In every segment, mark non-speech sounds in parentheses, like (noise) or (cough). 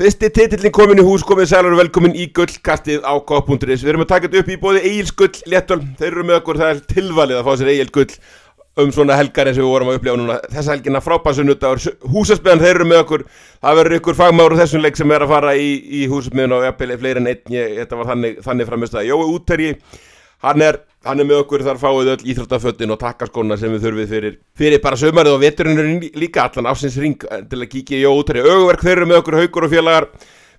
Fyrsti titillin komin í hús, komið sælur og velkomin í gullkastið á K.is. Við erum að taka þetta upp í bóði Egil's gull, léttöl, þeir eru með okkur, það er tilvalið að fá sér Egil gull um svona helgar eins og við vorum að upplifa núna. Þessa helgina frábænsunnutagur, húsasmiðan þeir eru með okkur, það verður ykkur fagmáru þessum leik sem er að fara í, í húsasmiðan og jafnvel fleiri en einn, ég, þetta var þannig, þannig framist að Jói Úterji, hann er, hann er með okkur þar fáið öll íþróttaföttin og takkaskóna sem við þurfum fyrir, fyrir bara sömarið og veturinn er líka allan ásins ring til að kíkja Jói Úterji. Öguverk þeir eru með okkur haugur og félagar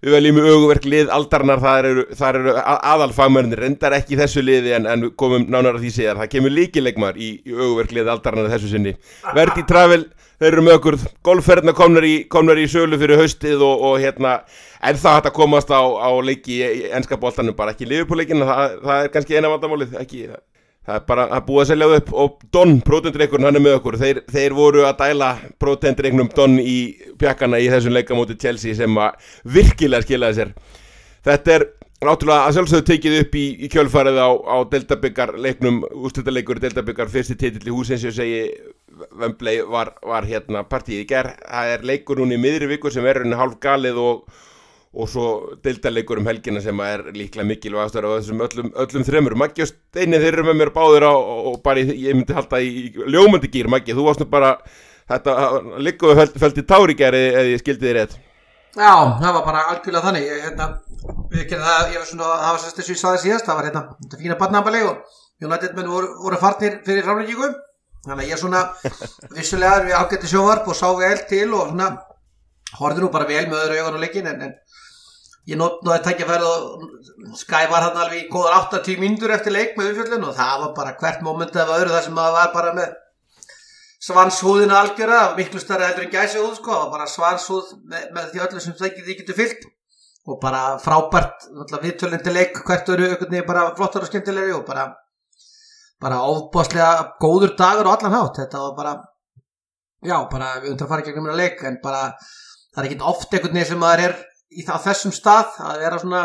við veljum auðverk lið aldarnar, það eru, eru aðalfagmörnir, reyndar ekki þessu liði en, en komum nánar að því segja það kemur líkilegmar í, í auðverk lið aldarnar þessu sinni. Verdi Travel þeir eru okkur, golfferðna komnar í, í sölu fyrir haustið og, og hérna en það hægt að komast á, á leiki í, í ennska bóltanum, bara ekki liðupúleikin það, það er kannski eina vandamálið, ekki það Það er bara að búa að selja upp og Don, prótendreikurinn, hann er með okkur. Þeir, þeir voru að dæla prótendreiknum Don í pjakkana í þessum leikamóti Chelsea sem að virkilega skilaði sér. Þetta er náttúrulega að sjálfsögðu tekið upp í, í kjölfarið á, á Deltabyggar leiknum, úrstöldarleikur Deltabyggar fyrsti titill í húsins ég segi Vembley var, var hérna partíð í gerð, það er leikur núni í miðri viku sem er hálf galið og og svo deildalegur um helgina sem er líklega mikilvægastur á þessum öllum, öllum þremur. Maggi og Steini þeir eru með mér báður á og bara ég myndi halda í ljómandi gýr Maggi, þú varst nú bara þetta líkuðu fælt, fælt í tárigæri eða ég skildi þið rétt. Já, það var bara algjörlega þannig. Ég, hérna, það, ég var svona það var sérst þess að ég saði síðast, það var hérna þetta fína badnabali og United menn voru, voru farnir fyrir framleggíku þannig að ég svona vissulega við ágætti sjóvarp og sá vel til og svona horfði nú bara vel með öðru auðan og leikin en, en ég notnaði að tekja færð og Skye var hann alveg í góðar 80 mindur eftir leik með umfjöldun og það var bara hvert moment af öðru þar sem maður var bara með svanshúðina algjöra miklu starra heldur en gæsi húð sko, bara svanshúð með, með því öllu sem það því getur fyllt og bara frábært viðtölindi leik hvert öru bara flottar og skemmtilegri og bara bara óbáslega góður dagur og allan hátt þetta var bara já, bara við undrar að fara ekki um að leik en bara það er ekki oft einhvern veginn sem maður er í það, þessum stað að vera svona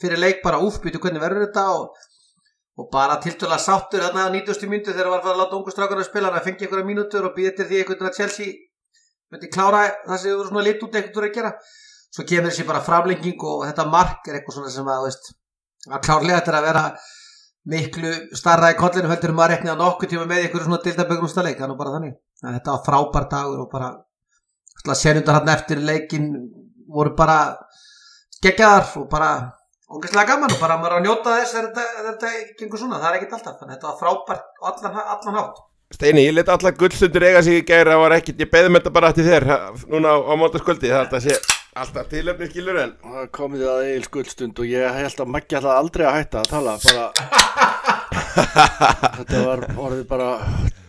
fyrir leik bara úfbyttu hvernig verður þetta og, og bara tiltöla sáttur þarna á 90. myndu þegar það var að fara að láta ungu strákar að spila hann að fengja einhverja mínútur og býðir því einhvern veginn að Chelsea myndi klára það sem voru svona lit út veginn að gera svo kemur þessi bara framlenging og þetta mark er eitthvað svona sem að veist, að þetta miklu starra í kollinu heldur maður reknið að nokkuð tíma með einhverju svona dildabögrumstaleik þannig bara þannig. Að þetta var frábær dagur og bara senundar hann eftir leikin voru bara geggjaðar og bara ógeðslega gaman og bara maður að njóta þess þegar þetta, þetta gengur svona, það er ekkit alltaf þannig þetta var frábært og allan, allan hátt. Steini, ég leti allar gullstundur eiga sig í gæri það var ekkit, ég beði með þetta bara til þér núna á, á mótaskvöldi, það er alltaf sé alltaf tilöfni skilur en það komið það eil gullstund og ég held að Maggi alltaf aldrei að hætta að tala bara (laughs) þetta var orðið bara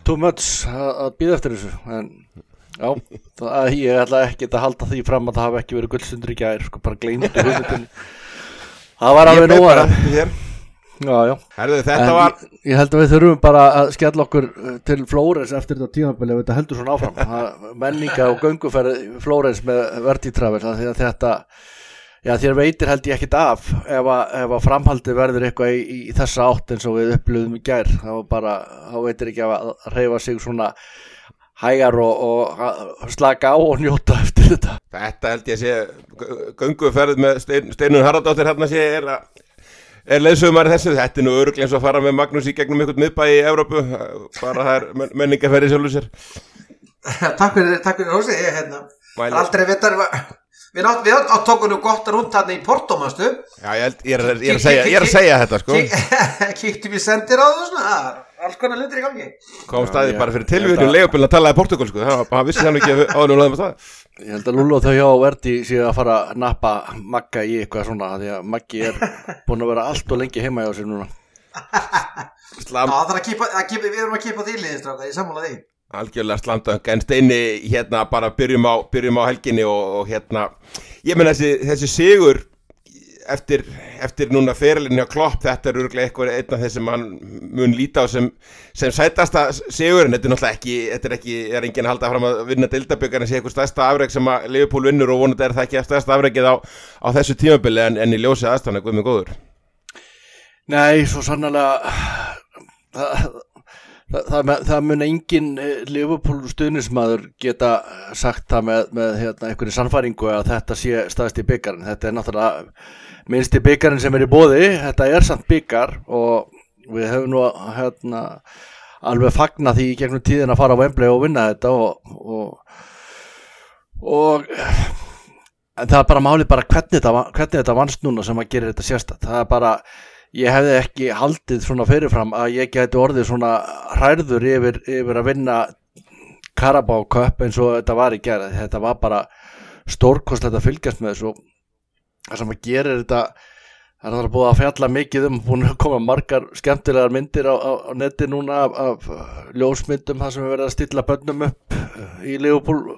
too much að býða eftir þessu en Já, það, ég ætla ekki að halda því fram að það hafi ekki verið guldstundur í gæri, sko, bara hugmyndin. (laughs) Það var alveg nú að... Já, já. Herðu, þetta en var... Ég, ég held að við þurfum bara að skella okkur uh, til Flórens eftir þetta tímafæli ef þetta heldur svona áfram. (laughs) Menninga og gönguferð Flórens með að þetta... Já, þér veitir held ég ekkit af ef að, ef að framhaldi verður eitthvað í, í þessa átt eins og við upplöðum í gær. Þá bara, þá veitir ekki að reyfa sig svona hægar og, og slaka á og njóta eftir þetta Þetta held ég að sé gunguferð með stein, Steinun Haraldóttir hérna sé er, er leðsögumar þessu? Þetta er nú öruglega eins og að fara með Magnús í gegnum einhvern miðbæ í Evrópu. Bara það er menningaferði sjálfur sér. (laughs) Takk fyrir, takk fyrir hósi ég hérna aldrei vitar við áttókum nú gott að rúnta hérna í Porto mástu Já ég, ég, er, ég, er segja, ég er að segja þetta sko. (laughs) Kíktum við sendir á það svona alls konar lindir í gangi. Kom staði bara fyrir tilvíðinu leifbíl að tala í portugalsku það vissi hann ekki og laðum að það ég held að Lúlo þau hjá Verdi séu að fara að nappa Magga í eitthvað svona því að Maggi er búin að vera allt og lengi heima hjá sér núna. (laughs) Slam... Já, það er að kipa, við erum að kipa því liðistráka, ég sammála því. Algjörlega slamdöng, en steini hérna bara byrjum á, byrjum á helginni og, og hérna, ég menn þessi, þessi sigur eftir, eftir núna fyrirlinni á klopp þetta er öruglega eitthvað einn af þeir sem mann mun líta á sem, sem sætasta sigur en þetta er náttúrulega ekki þetta er ekki, er enginn að halda fram að vinna dildabökar en sé eitthvað stærsta afreg sem að Liverpool vinnur og vonandi er það ekki stærsta afregið á, á þessu tímabili en, en í ljósið aðstæðan guð með góður. Nei, svo sannlega það, það, það, það mun engin Liverpool stuðnismadur geta sagt það með, með hérna, einhverju sannfæringu að þetta sé staðist í byggarinn. Þetta er náttúrulega minnst í byggarinn sem er í bóði þetta er samt byggar og við hefum nú hérna, alveg fagna því gegnum tíðin að fara á Wembley og vinna þetta og, og, og en það er bara málið bara hvernig þetta, hvernig þetta vannst núna sem að gera þetta sérstatt það er bara, ég hefði ekki haldið svona fyrirfram að ég geti orðið svona hræður yfir, yfir að vinna Carabao Cup eins og þetta var í gerð þetta var bara stórkostlega að fylgjast með þessu það sem að gera þetta það er búið að fjalla mikið um búin að koma margar skemmtilegar myndir á, á, á netti núna af, af ljósmyndum það sem við verðum að stilla bönnum upp í Leopold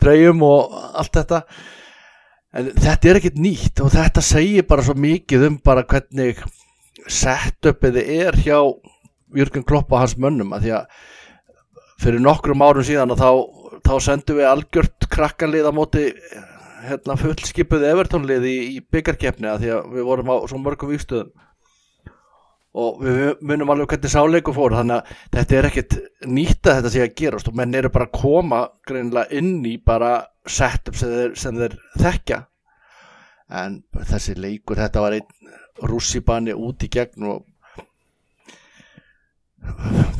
treyjum og allt þetta. En þetta er ekkit nýtt og þetta segir bara svo mikið um bara hvernig setupið er hjá Jörgur Klopp og hans mönnum að því að fyrir nokkrum árum síðan þá, þá sendum við algjört krakkanlið á móti hérna, fullskipuð Evertónlið í, í byggarkeppni því að við vorum á svo mörgum vikstöðum og við munum alveg hvernig sáleiku fór þannig að þetta er ekkit nýtt að þetta sé að gerast og menn eru bara að koma greinlega inn í bara setup sem þeir, sem þeir þekkja. En þessi leikur þetta var einn rússibanni út í gegn og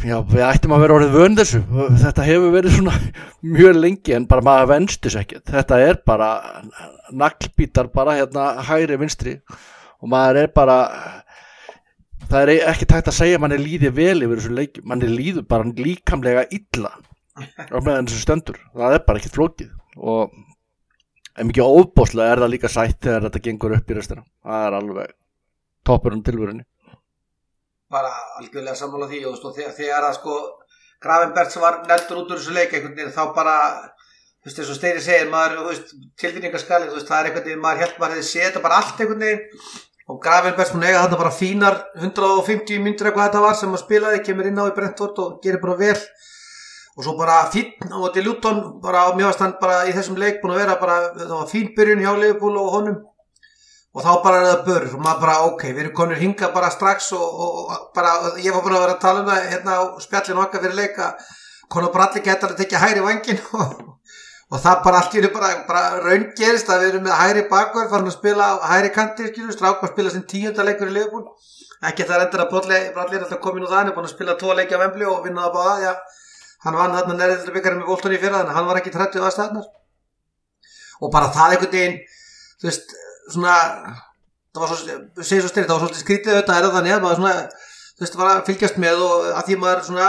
já, við ættum að vera orðið vönd þessu. Þetta hefur verið svona (laughs) mjög lengi en bara maður venst þess ekki. Þetta er bara naglbítar bara hérna hægri vinstri. Og maður er bara það er ekki tægt að segja mann er líðið vel yfir þessu leik, mann er líðið bara líkamlega illa á meðan þessu stöndur, það er bara ekkert flókið. Og en mikið óbóslega er það líka sætt þegar þetta gengur upp í restina, það er alveg toppurinn tilvörinni bara algjörlega sammála því og stu, þegar, þegar að sko Gravenbergs var neldur út úr þessu leik einhvern veginn þá bara þú veist eins og Steini segir maður tilfinningarskali það er einhvern veginn maður held maður hefði séð þetta bara allt einhvern veginn. Og Gravenbergs mun eiga þarna bara fínar 150 myndir eitthvað þetta var sem að spilaði, kemur inn á í Brentford og gerir bara vel. Og svo bara fín þetta í Luton bara á mjögastand bara í þessum leik búin að vera bara, það var fín byrjun hjá Leifbúl og honum og þá bara er það börn og maður bara ok, við erum konur hinga bara strax og, og, og bara, ég var búin að vera að tala um það hérna á spjallinu okkar fyrir leika konar bara allir getur að tekja hæri vangin (laughs) og og það bara allt í hennu bara, bara raungerist að við erum með hæri bakvar farin að spila hæri kantir strákum að spila sem tíundaleikur í liðbúl ekki það endur að brotlir alltaf komin úr það hann er búin að spila tvo leiki á Vembli og vinna það báða já, hann vann þarna nærðildur byggjarinn með Þú svona það var svo, segir svo styrir, það var svolítið skrítið auðvitað er þannig að maður svona þú veist, var að fylgjast með og að því maður svona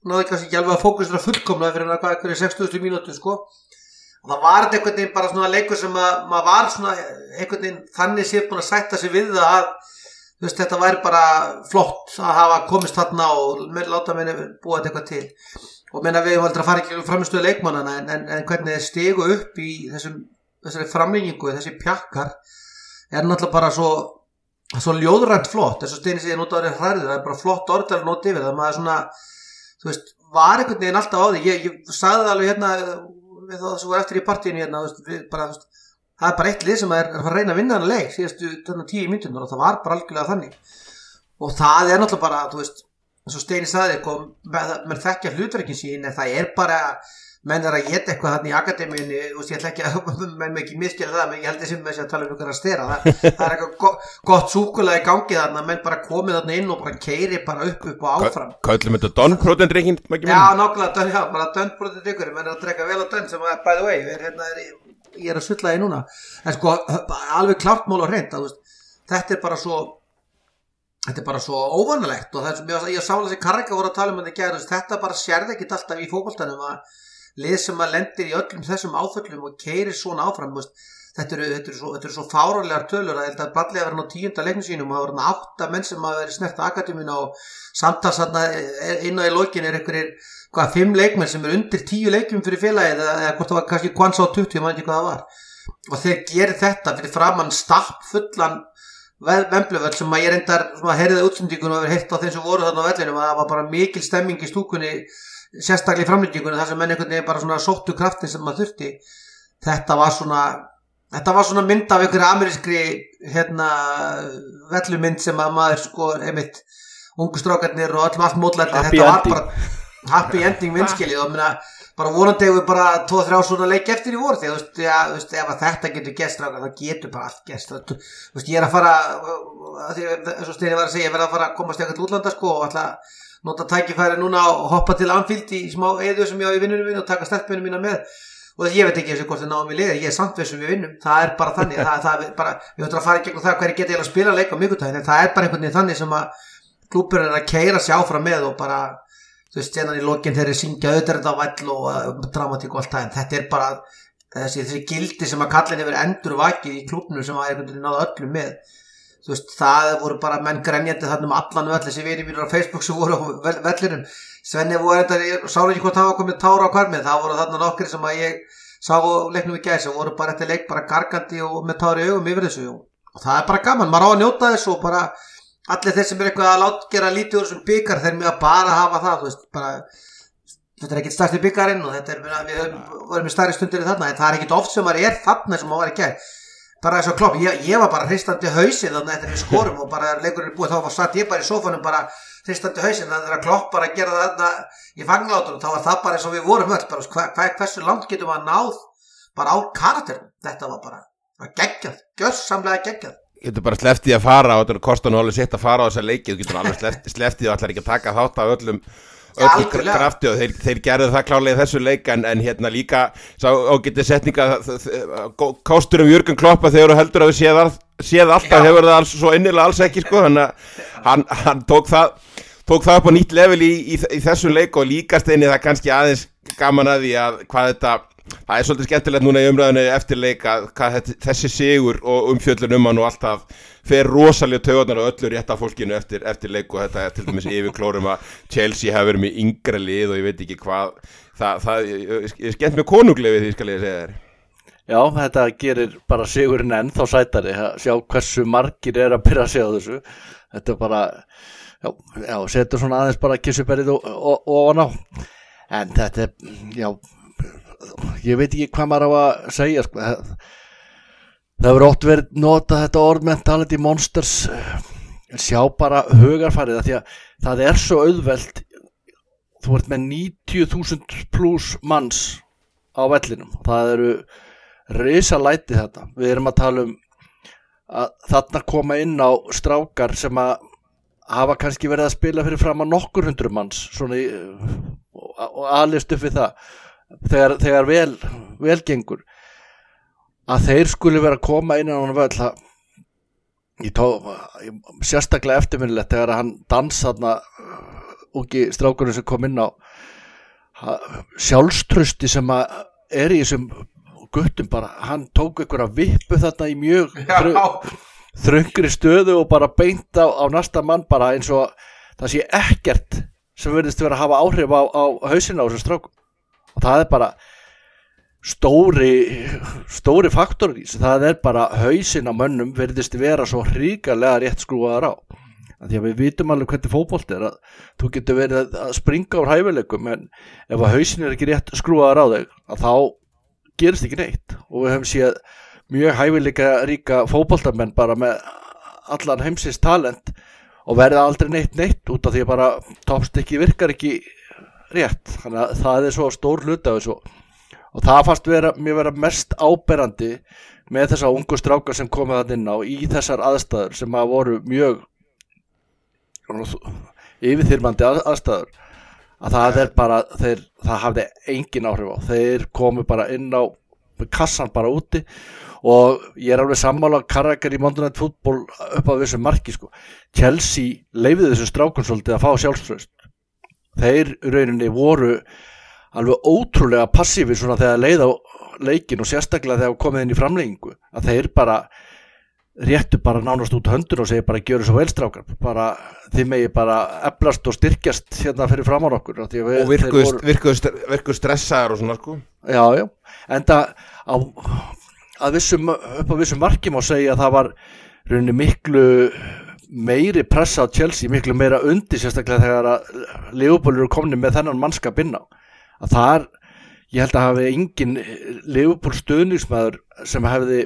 náðu kannski ekki alveg að fókusra fullkomna fyrir eitthvað eitthvað í 60. mínútu sko og það var einhvern veginn bara svona leikur sem að maður var svona einhvern veginn þannig séð búin að sætta sig við það að veist, þetta væri bara flott að hafa komist þarna og með, láta minni búa þetta eitthvað til og menna við höfum aldrei að fara ekki framistuðu leikmannana en, en, en hvernig þið stegu upp í þessum, þessari framlengingu þessi pjakkar er náttúrulega bara svo svo ljóðrænt flott, þess að steini sig að nota það er hræðið, það er bara flott orðið að nota yfir það. Maður svona þú veist, var einhvern veginn alltaf á því. Ég, ég sagði það alveg hérna við það sem var eftir í partíinu hérna veist, bara, veist, það er bara eitt lið sem er að reyna að vinna hann að leik síðastu tíu mínutunar og það var bara algjörlega þannig. Og það er náttúrulega bara þú veist, eins og Steini sagði menn þekkja hlutverkin sín en það er bara menn er að geta eitthvað hann í akademíunni ég ætla ekki að (laughs) menn með ekki miskila það menn ég held þessum með þess að tala um einhverja stera. Það, (laughs) það er eitthvað go gott súkulega í gangi þarna menn bara komið þarna inn og bara keiri bara upp upp og áfram. Kallum þetta Donn-prótendrykkin? Já, nokkla, já, bara Donn-prótendrykkur menn er að dreka vel á Donn sem að by the way er, hérna, er, ég er að sulla því núna. En sko, (laughs) alveg klart mál og hreint þetta er bara svo þetta er bara svo óvanalegt og það er sem ég, ég sá að þessi karga voru að tala um þetta bara sérði ekkit alltaf í fókbaltanum að lið sem að lendir í öllum þessum áföllum og keirir svona áfram veist, þetta eru, eru svo, svo fáralegar tölur að ballega verið á tíunda leiknum sínum og það voru átta menn sem að veri snert að akademíun og samtals inn á í lokin er einhverjir hvað, fimm leikmenn sem er undir tíu leikum fyrir félagið eða hvort það var kannski kvans á 20, ég maður ekki hvað það var. Og þeir gerir þetta fyrir framann stapp fullan vembluvöld sem að ég reyndar að herðið útsendíkunum og hefur heilt á þeim sem voru þarna á vellinum að það var bara mikil stemming í stúkunni sérstaklega í framlýtingunum þar sem menn einhvern veginn bara svona sóttu kraftin sem maður þurfti. Þetta var svona þetta var svona mynd af einhverju amerískri hérna vellumynd sem að maður sko einmitt ungu strákarnir og öllum allt Happy þetta var bara happy ending vinskilið og minna, bara vonandi hefur bara 2-3 svona leik eftir í vor því að ja, ef að þetta getur strákar þá getur bara allt veist, ég er að fara að því, eins og Steini var að segja, ég verð að fara að komast eitthvað til útlanda sko og að nota tækifæri núna og hoppa til Anfield í smá eðu sem ég á í vinnunum mín og taka stelpunum mína með. Og ég veit ekki eins og hvort það náðum í liðir, ég er samt við sem við vinnum. Það er bara þannig, það, það er bara við höfum að fara í gegnum það hverju geti ég að spila leik á mikutæðin en það er bara einhvern veginn þannig sem að klúpur er að keira sig áfram með og bara, þú veist, senan í lokin þeir eru syngja auðvitað á vall og uh, dramatík og allt það, en þetta er bara þessi, þessi gildi sem að kallin hefur endur vakið í klúpnum sem að þú veist, það voru bara menn grenjandi þarna um allan völl þessi vini mínur á Facebook sem voru á vel- vellinum. Svenni voru þetta, ég sá ekki hvort það var komið tára á kvarmið, það voru þarna nokkur sem að ég sá leiknum í gæs og voru bara eftir leik bara gargandi og með tára í augum yfir þessu. Og það er bara gaman, maður á að njóta þessu og bara allir þeir sem er eitthvað að láta gera lítið úr þessum byggar þeir mjög bara hafa það, veist, bara þetta er ekkit stærsti byggarinn og þetta er, við höfum- stærri stundir í þarna en það er ekkit oft sem maður er þarna sem maður var í gæs bara eins og klopp, ég, ég var bara hristandi hausinn þannig að þetta er skorum og bara leikurinn er búið þá var satt ég bara í sófanum bara hristandi hausinn þannig að klopp bara að gera þarna í fanglátur og þá var það bara eins og við vorum öll bara, hva, hva, hversu langt getum að náð bara á karakterum, þetta var bara var geggjað, gjörsamlega geggjað. Getur bara sleftið að fara og þetta er kostan og alveg sitt að fara á þessa leiki þú getur alveg sleftið og allar ekki að taka þátt af öllum Algjörlega. krafti og þeir, þeir gerðu það klálega í þessu leik en, en hérna líka sá ágætið setninga kostur um Jörgen Kloppa þegar þú heldur að við séð, séð alltaf hefur það alls, svo innilega alls ekki sko að hann, hann tók það tók það upp á nýtt level í, í, í þessum leik og líkast einni það kannski aðeins gaman að því að hvað þetta það er svolítið skemmtilegt núna í umræðinu eftir leik að hvað þetta, þessi sigur og umfjöllun um hann og alltaf fer rosalega taugarnar og öllu rétt af fólkinu eftir, eftir leik og þetta er til dæmis yfir klórum að Chelsea hafi verið með yngra lið og ég veit ekki hvað. Það, það ég skemmt með konunglegu því skal ég segja þér. Já, þetta gerir bara sigurinn enn þá sætari að sjá hversu margir er að byrja að segja þessu. Þetta er bara já, já setur svona aðeins bara kissuberið og, og, og ofan á. En þetta er, já ég veit ekki hvað maður á að segja sko. það, hefur ótt verið notað þetta orð mentality monsters. Sjá bara hugarfarið af því að það er svo auðvelt. Þú ert með 90.000 pluss manns á vellinum. Það eru risa læti þetta við erum að tala um að þarna koma inn á strákar sem að hafa kannski verið að spila fyrir fram að nokkur hundru manns svona í, og aðlist upp við það þegar, þegar vel, vel gengur að þeir skuli vera að koma inn á hann völd það sérstaklega eftirminnilegt þegar hann dansa þarna ungi strákurinn sem kom inn á sjálfströsti sem að er í þessum guttum bara, hann tók einhverja vippu þarna í mjög þrö, þröngri stöðu og bara beint á, á næsta mann bara eins og það sé ekkert sem verðist vera að hafa áhrif á, á hausina á þessum strákum og það er bara stóri stóri faktor í þessu, það er bara hausin á mönnum verðist vera svo hríkarlega rétt skrúaðar á. Því að við vitum alveg hvernig fótbolt er að þú getur verið að- springa úr hæfileikum en ef að hausin er ekki rétt skrúaðar á þig að þá gerist ekki neitt. Og við höfum séð mjög hæfileika ríka fótboltamenn bara með allan heimsins talent og verða aldrei neitt neitt út af því að bara toppstykki virkar ekki rétt þannig að það er svo stór hluti af þessu. Og það fannst vera, mér vera mest áberandi með þessa ungu strákar sem komið þann inn á í þessar aðstæður sem að voru mjög yfirþyrmandi að, aðstæður. Að það er bara þeir, það hafði engin áhrif á. Þeir komu bara inn á kassan bara úti og ég er alveg sammála karakter í Monday Night Football upp á þessu marki sko. Chelsea leifiði þessu strákun svolítið að fá sjálfströst þeir rauninni voru alveg ótrúlega passífi svona þegar leið á leikin og sérstaklega þegar komið inn í framleggingu að þeir bara réttu bara nánast út höndun og segja bara gjöru svo velstrákar bara þið megi bara eflast og styrkjast hérna fyrir okkur. Því að við- og þeir virkuðu voru- stressaðar og svona sko. Já, já, en það á, að vissum, upp á vissum marki má segja að það var rauninni miklu meiri pressa á Chelsea, miklu meira undir sérstaklega þegar að Leopold eru komni með þennan mannskap inn á. Að þar, ég held að hafi engin Leopold stuðningsmaður sem hefði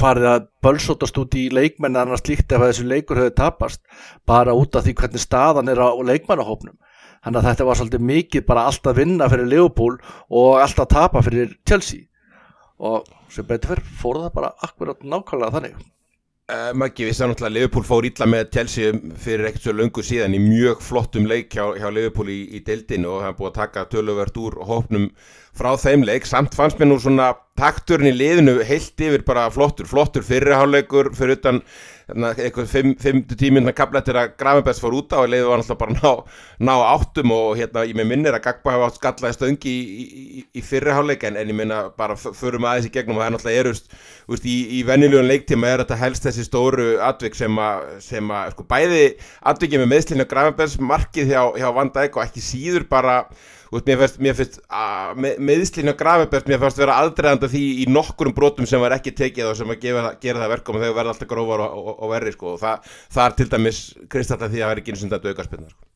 farið að bölsótast út í leikmenn annars líkt ef þessu leikur hefur tapast bara út af því hvernig staðan er á leikmannahópnum. Þannig að þetta var svolítið mikið bara allt að vinna fyrir Liverpool og allt að tapa fyrir Chelsea. Og sem betur fyrir fór það bara akkurat nákvæmlega þannig Uh, Maggi, við sáum náttúrulega að Liverpool fór illa með Chelsea fyrir ekkert svo löngu síðan í mjög flottum leik hjá, hjá Liverpool í, í deildinu og er búið að taka töluvert úr hópnum frá þeim leik. Samt fannst mér nú svona takturinn í liðinu heilt yfir bara flottur flottur fyrirháleikur fyrir utan hérna, eitthvað 5-10 minna kaplættir að Gravenbergs fór út á og leiði var náttúrulega bara ná, ná áttum og hérna ég með minnir að Gagba hafa skallaði stöngi í, í, í, í fyrirháleik en, en ég minna bara förum aðeins í gegnum og það er náttúrulega erust úst, í vennilegun leiktíma er þetta helst þessi stóru atvik sem að, sem að sko, bæði atvikið með meðslinu Gravenbergs markið hjá, hjá Van Dijk og ekki síður bara Veist, mér finnst, mér finnst með, meðslinn og Gravenberg mér fannst vera aldreiðanda því í nokkurum brotum sem var ekki tekið og sem að gefa, gera það verkum og þau verða alltaf grófar og, og, og verri sko. og það, það er til dæmis kristalllega því að það er ekki eins og þetta auka spilna sko.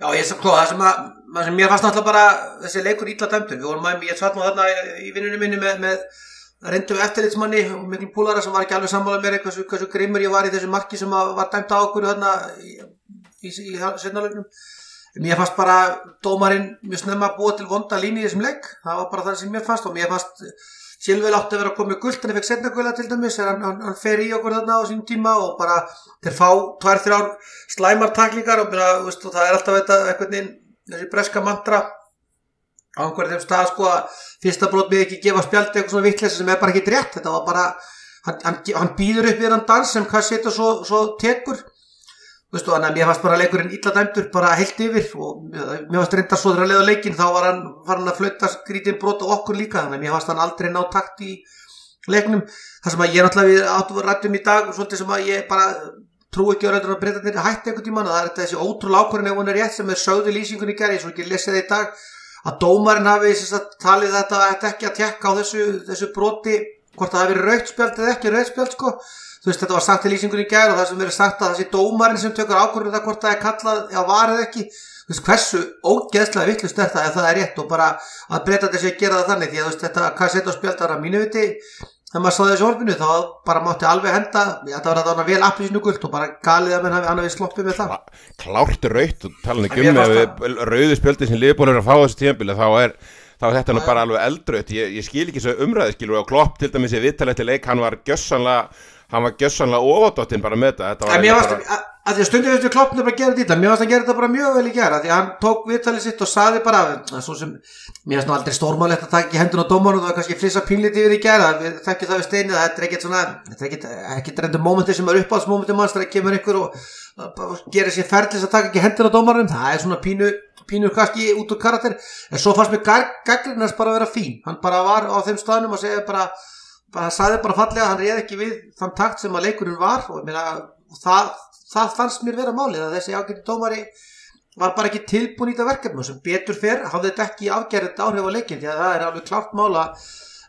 Já, ég sem klóða, það sem að, sem mér fannst náttúrulega bara þessi leikur ítla dæmtur, við vorum að, ég satt nú þarna í vinnunum minni með, með reyndum eftirlitsmanni og miklu púlara sem var ekki alveg sammálað mér hversu, hversu grimmur ég var í þessu marki sem var dæmt á okkur þarna í, í, í, í setnalögnum Mér fannst bara dómarinn mjög snemma búið til vonda líni í þessum legg, það var bara það sem mér fannst og mér fannst Silvel átti að vera að koma með guld en það fekk setna gulda til dæmis, hann, hann, hann fer í okkur þarna á sín tíma og bara þeir fá tvær þrjár slæmartaklingar og, og það er alltaf þetta einhvern veginn þessi breska mantra á einhverjum stað sko að fyrsta brot með ekki gefa spjaldi eitthvað svona vittleysa sem er bara ekki rétt, þetta var bara hann, hann býður upp í þann dans sem hvað setja svo, svo tekur Vistu, þannig að mér fannst bara leikurinn illa dæmdur bara heilt yfir og mér fannst reynda svo þegar að leiða leikin þá var hann, var hann að flöta skrítinn brot og okkur líka þannig að mér fannst hann aldrei ná takt í leiknum. Það sem að ég náttúrulega áttu rættum í dag og svolítið sem að ég bara trú ekki að breyta þetta hætti einhvern tíman og það er þessi ótrúlega ákvörðin ef hún er rétt sem er sögðu lýsingunni gerði svo ekki lesið það í dag að dómarinn hafi talið þetta ekki að tekka á þessu, þessu broti hvort það hafi verið rautspjöld eða ekki rautspjöld sko þú veist þetta var sagt í lýsingunni í gæð og það sem verið sagt að þessi dómarinn sem tökur ákvörðum það hvort það er kallað á varð ekki. Þú veist hversu ógeðslega vittlust er það ef það er rétt og bara að breyta þessi að gera það þannig? Því að þú veist þetta hvað setja á spjöldar að mínu viti þegar maður sáði þessu orfinu þá bara mátti alveg henda þetta var þarna vel appisínu guld og bara galið að hann hefði sloppið með það. Klárt raut og tala ekki um með rauðu spjöldi sem liðbólur að fá þessu tíðanbíla þá er þá er þetta nú bara alveg eldraut ég, ég skil ekki svo umræði skilur og klopp til dæmis í vittalætti leik hann var gjössanlega hann var gjössanlega óváttotinn bara með þetta en mér varst bara... að því að stundum eftir kloppinu bara gera þetta mér varst að gera þetta bara mjög vel í gera því að hann tók vittalið sitt og saði bara sem, mér varst nú aldrei stórmálegt að taka í hendun á dómar og kannski flissa pínliti við í gera þekkjum það við steinið að þetta er ekkert svona þetta er ekkert, ekkert reyndu mómenti sem er uppáhaldsmómenti manns þegar kemur ykkur og, og gerir sér ferðlis að taka ekki hendun á dómarum það er svona pínu pínur kannski út úr karakter. En svo fannst mér Gaggrinars bara að vera fín. Hann bara var á þeim staðnum og segja bara hann saði bara fallega að hann reyði ekki við þann takt sem að leikurinn var og meina, það, það fannst mér vera málið að þessi ágætti dómari var bara ekki tilbúin í þetta verkefni sem betur fyrr hafði þetta ekki afgerðið áhrif á leikin því að það er alveg klart mála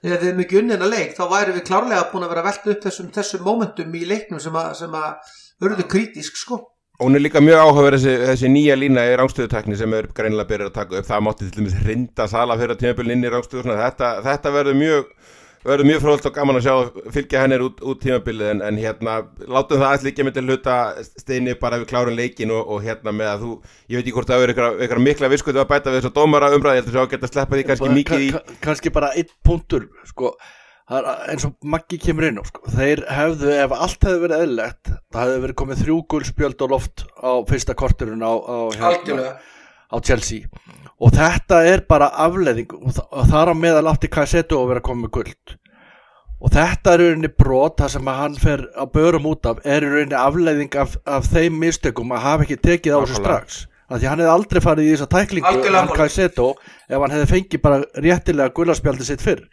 ef við erum ekki unnina leik þá væri við klárlega búin að vera velta upp þessum, þessum momentum í leiknum sem að, sem að örðu kritísk sko. Hún er líka mjög áhugaverð þessi, þessi nýja lína í rángstöðutekni sem er greinilega byrjað að taka upp. Það mátti til dæmis hrinda sala fyrir tímabölinn inn í rángstöðu þetta, þetta verður mjög verður mjög fróðalt og gaman að sjá fylgja hennir út, út tímabilið en, en hérna látum það allir ekki með til hluta steini bara við klárum leikin og, og hérna með að þú ég veit ekki hvort það verður eitthvað mikla viskuðu að bæta við þess að dómara umræði, ég svo að geta sleppa því kannski mikið í kannski bara einn punktur sko, eins og Maggi kemur inn sko. þeir hefðu, ef allt hefði verið eðlegt það hefði verið komið þrjú guldspjöld og loft á fyrsta korturinn á, á, hérna, á Chelsea. Og þetta er bara afleðing og þar á meðal átti Kajsetu að vera komið guld og þetta er rauninni brot það sem hann fer að börum út af er rauninni afleðing af, af þeim mistökum að hafa ekki tekið á þessu strax. Því hann hefði aldrei farið í þessa tæklingu hann Kajsetu ef hann hefði fengið bara réttilega gullaspjaldi sitt fyrr.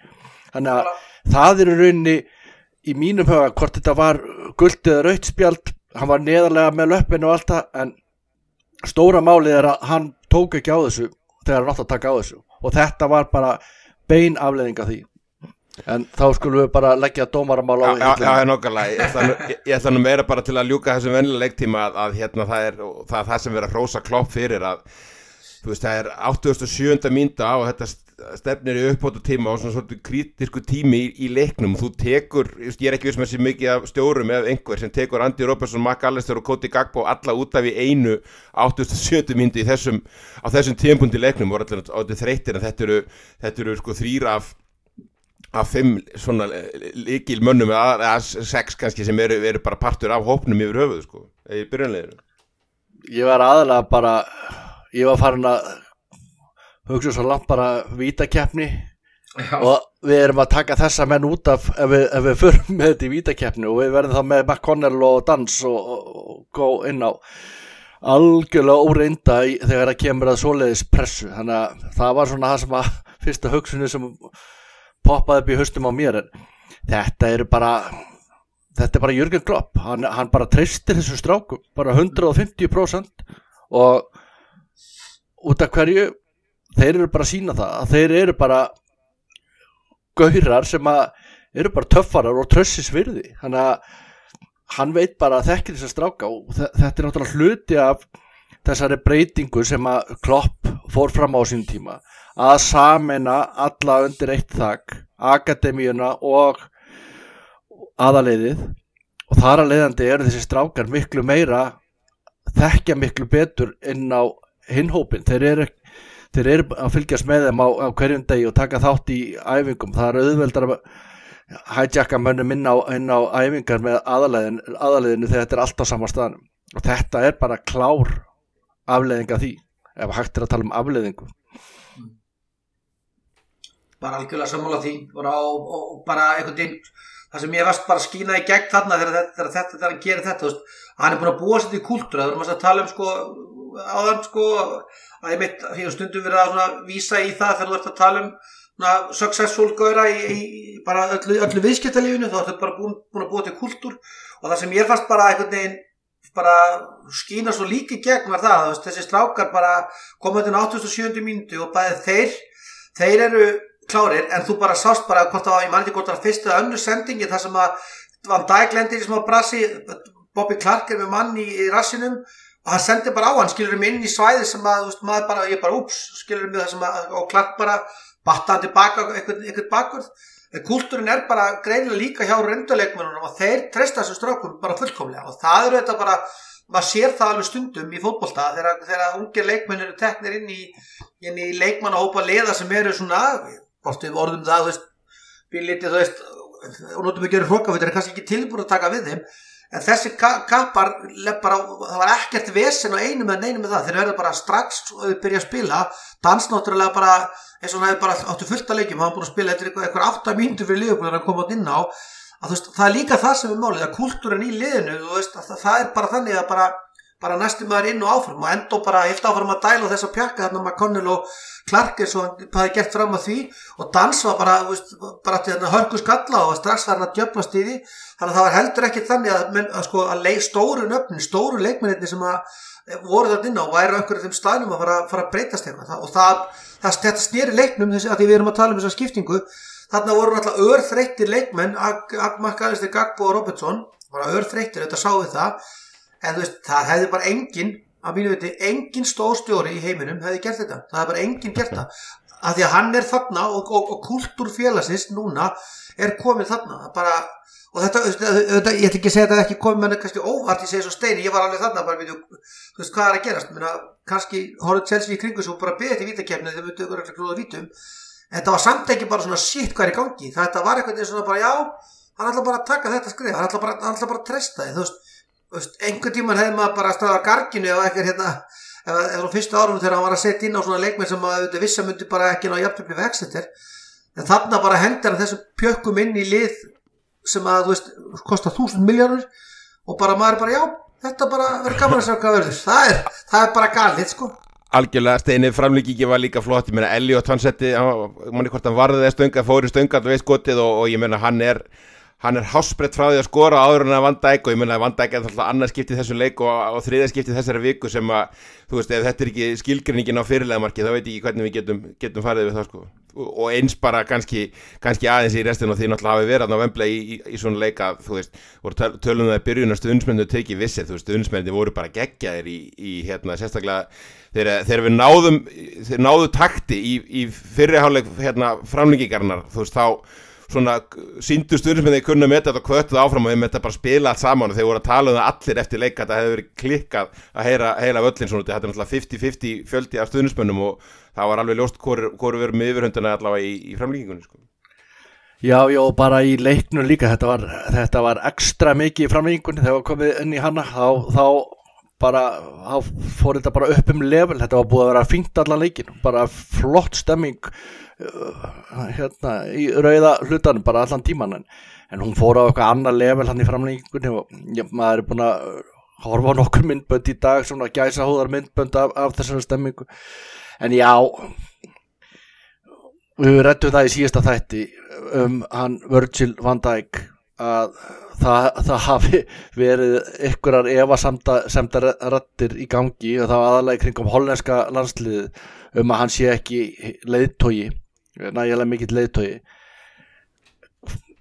Þannig að það er rauninni í mínum höga hvort þetta var guld eða rautspjald hann var neðarlega með löppinu og allt það en stóra málið er að hann tók ekki á þessu þegar hann átt að taka á þessu. Og þetta var bara bein afleðing af því. En þá skulum við bara leggja dómaramál á Já, já, nokkulega, ég ætla, nú meira bara til að ljúka þessum vennilega leiktíma að, að hérna það er það, það sem verður að hrósa klopp fyrir að þú veist það er 87. mínda og þetta stefnir í uppbóta tíma og svona svolítið kritisku tími í, í leiknum þú tekur, ég er ekki viss með þessi mikið af stjórum eða einhver sem tekur Andy Robertson, Mac Allister og Cody Gagbo alla út af í einu 87. myndi þessum á þessum tímpundi leiknum voru allir á þetta þreytir en þetta eru, þetta eru sko þrýra af af fimm svona líkil mönnum eða sex kannski sem eru, eru bara partur af hópnum yfir höfuð sko, í byrjanleginu Ég var aðalega bara ég var farin að hugsa svo langt bara vítakeppni. Já. og við erum að taka þessa menn út af ef við, ef við förum með þetta í vítakeppni og við verðum þá með McConnell og Dans og, og, og gó inn á algjörlega óreinda þegar það kemur að svoleiðis pressu. Þannig að það var svona það sem að (laughs) fyrsta hugsunni sem poppaði upp í höstum á mér en þetta eru bara þetta er bara Jürgen Klopp. Hann, hann bara treystir þessu strákum bara 150% og út af hverju þeir eru bara að sína það að þeir eru bara gaurar sem að eru bara töffarar og trössis virði. Þannig að hann veit bara að þekkir þess að stráka og þe- þetta er náttúrulega hluti af þessari breytingu sem að Klopp fór fram á sín tíma. Að samena alla undir eitt þak akademíuna og aðaleiðið og þar að leiðandi eru þessi strákar miklu meira þekkja miklu betur inn á hinhópin þeir eru, þeir eru að fylgjast með þeim á, á hverjum degi og taka þátt í æfingum. Það er auðveldar að hætjaka mönnum inn á, inn á æfingar með aðaleiðin, aðaleiðinu þegar þetta er allt á sama staðnum. Og þetta er bara klár afleiðing af því ef hægt er að tala um afleiðingu. Bara algjörlega sammála því. Og, og, og bara einhvern veginn það sem ég varst bara að skína í gegn þarna þegar þetta, þetta, hann gerir þetta veist, hann er búin að búa sér til kúltúr það vorum að tala um sko áðan sko að ég mitt, ég hef stundum verið að svona, vísa í það þegar þú ert að tala um svona, successful gauðra í, í bara öllu, öllu viðskiptalífinu þá ertu bara búin, búin að búa til kúltúr og það sem ég fannst bara einhvern veginn bara skína svo líki gegn var það, þessi strákar bara koma til 87. mínútu og bæði þeir þeir eru klárir en þú bara sást bara hvort var, ég ekki hvort var fyrstu eða önnur sendingi þar sem að Van Dijk lendir í smá brasi Bobby Clark er með mann í, í rassinum og hann sendir bara á hann, skilur um inn í svæði sem að, veist, maður bara, ég bara, úps skilur um það sem að, og Clark bara batta hann tilbaka, einhvern, einhvern bakvörð. En kultúrin er bara greinilega líka hjá reynduleikmennunum og þeir treysta þessum strákum bara fullkomlega. Og það eru þetta bara maður sér það alveg stundum í fótbolta þegar, þegar ungir leikmenn eru teknir inn í, inn í leikmannahópa liða sem eru svona, hvort við orðum það þú veist, við litið þú veist og notum við gerum hrókafittir er kannski ekki tilbúin að taka við þeim en þessi ka kappar bara, það var ekkert vesen og einu með neinu með það. Þeir verða bara strax og þau byrja að spila dans náttúrulega bara eins og hann hefði bara áttu fullt að leikjum. Hann var búin að spila eitthvað, eitthvað átta mínútur fyrir liðbúin að koma átt inn á. Að, veist, það er líka það sem er málið að kultúrin í liðinu veist, það, það er bara þannig að bara, bara næstum maður inn og áfram og enda bara eftir áfram að dæla þess að pjakka þarna McConnell og Clark eins og hann hafði gert fram að því. Og dans var bara, veist, bara til þarna hörku skalla og strax var hann að djöfnast í því. Þannig að það var heldur ekki þannig að, menn, að, sko, að leik, stóru nöfnin, stóru leikmenninni sem að voru þarna inn á væri einhverjum þeim staðnum að fara, fara að breytast hérna og það, það, þetta snýri leiknum þessi, að því við erum að tala um þessa skiptingu. Þarna voru náttúrulega örþreyttir leikmenn Magalisti Gagbo og Robertson bara örþreyttir, þetta við það en þú veist, það hefði bara engin að mínu viti, engin stórstjóri í heiminum hefði gert þetta, það hefði bara engin gert það. Af því að hann er þarna og, og, og kultúrfélagsins núna er komið þarna. Bara, og þetta, þetta, ég ætla ekki að segja að þetta ekki komið með kannski óvart, ég segi svo steini ég var alveg þarna, bara við, þú veist hvað er að gerast? Minna, kannski horfðu Chelsea í kringu svo bara beðið til vítakefni þegar við ekki klúða vítum. En þetta var samt ekki bara svona shit hvað er í gangi, þetta var eitthvað svona bara já, hann ætla bara að taka þetta skrif hann ætla bara, hann ætla bara að treysta þið, þú veist einhvern tíman hefði maður bara staðað garginu eða eitthvað hérna ef það á fyrstu árum þegar hann var að setja inn á svona leikmenn sem að auðvitað vissa myndi bara ekki ná jafntöfli við Exeter en þarna bara hendur hann þessum pjökkum inn í lið sem að þú veist kostar þúsund miljónur og bara maður er bara já, þetta bara verður gaman að sjá hvað verður. Það er, það er bara galið sko. Algjörlega steinið framlíkingi var líka flott. Ég meina Elliot hann setti, manni hvort hann varði hann er hann hásbreytt frá því að skora áður en að Van Dijk og ég menna að Van Dijk er alltaf annað skiptið þessum leik og, og þriða skiptið þessari viku sem að, þú veist, ef þetta er ekki skilgrinningin á fyrirlegamarki þá veit ég ekki hvernig við getum, getum farið við það sko. Og, eins bara kannski, kannski aðeins í restin og því náttúrulega hafi verið að vembla í, í, í svona leika, þú veist, voru töl, tölum það í byrjun að stuðnismennu tekið vissið, þú veist, stuðnismenni voru bara geggjaðir í, í hérna, sérstaklega þegar, þegar við náðum, þeir náðu takti í, fyrriháleik hérna, framlengingarnar, þú veist, þá svona síndu stundum sem þeir kunna með þetta og kvötuð áfram og þeim þetta bara spila allt saman og þeir voru að tala um það allir eftir leika þetta hefði verið klikkað að heyra, heyra völlin svona, þetta er náttúrulega 50-50 fjöldi af stundismönnum og það var alveg ljóst hvori við verum með yfirhundina allavega í, í framlíkingunni sko. Já, já, bara í leiknum líka þetta var, þetta var ekstra mikið í framlíkingunni þegar við komum inn í hana þá, þá bara, þá fór þetta bara upp um level, þetta var búið að vera fínt allan leikin, bara flott stemming hérna í rauða hlutanum bara allan tíman en, en hún fór á eitthvað annar level hann í framlengingunni og ja, maður er búin að horfa á nokkur myndbönd í dag svona gæsa hóðar myndbönd af, af þessari stemmingu en já við rettum það í síðasta þætti um hann Virgil van Dijk að það, það hafi verið ykkurar evasemdar rattir í gangi og það var aðalega kringum hollenska landsliðið um að hann sé ekki leiðtogi nægilega mikill leiðtói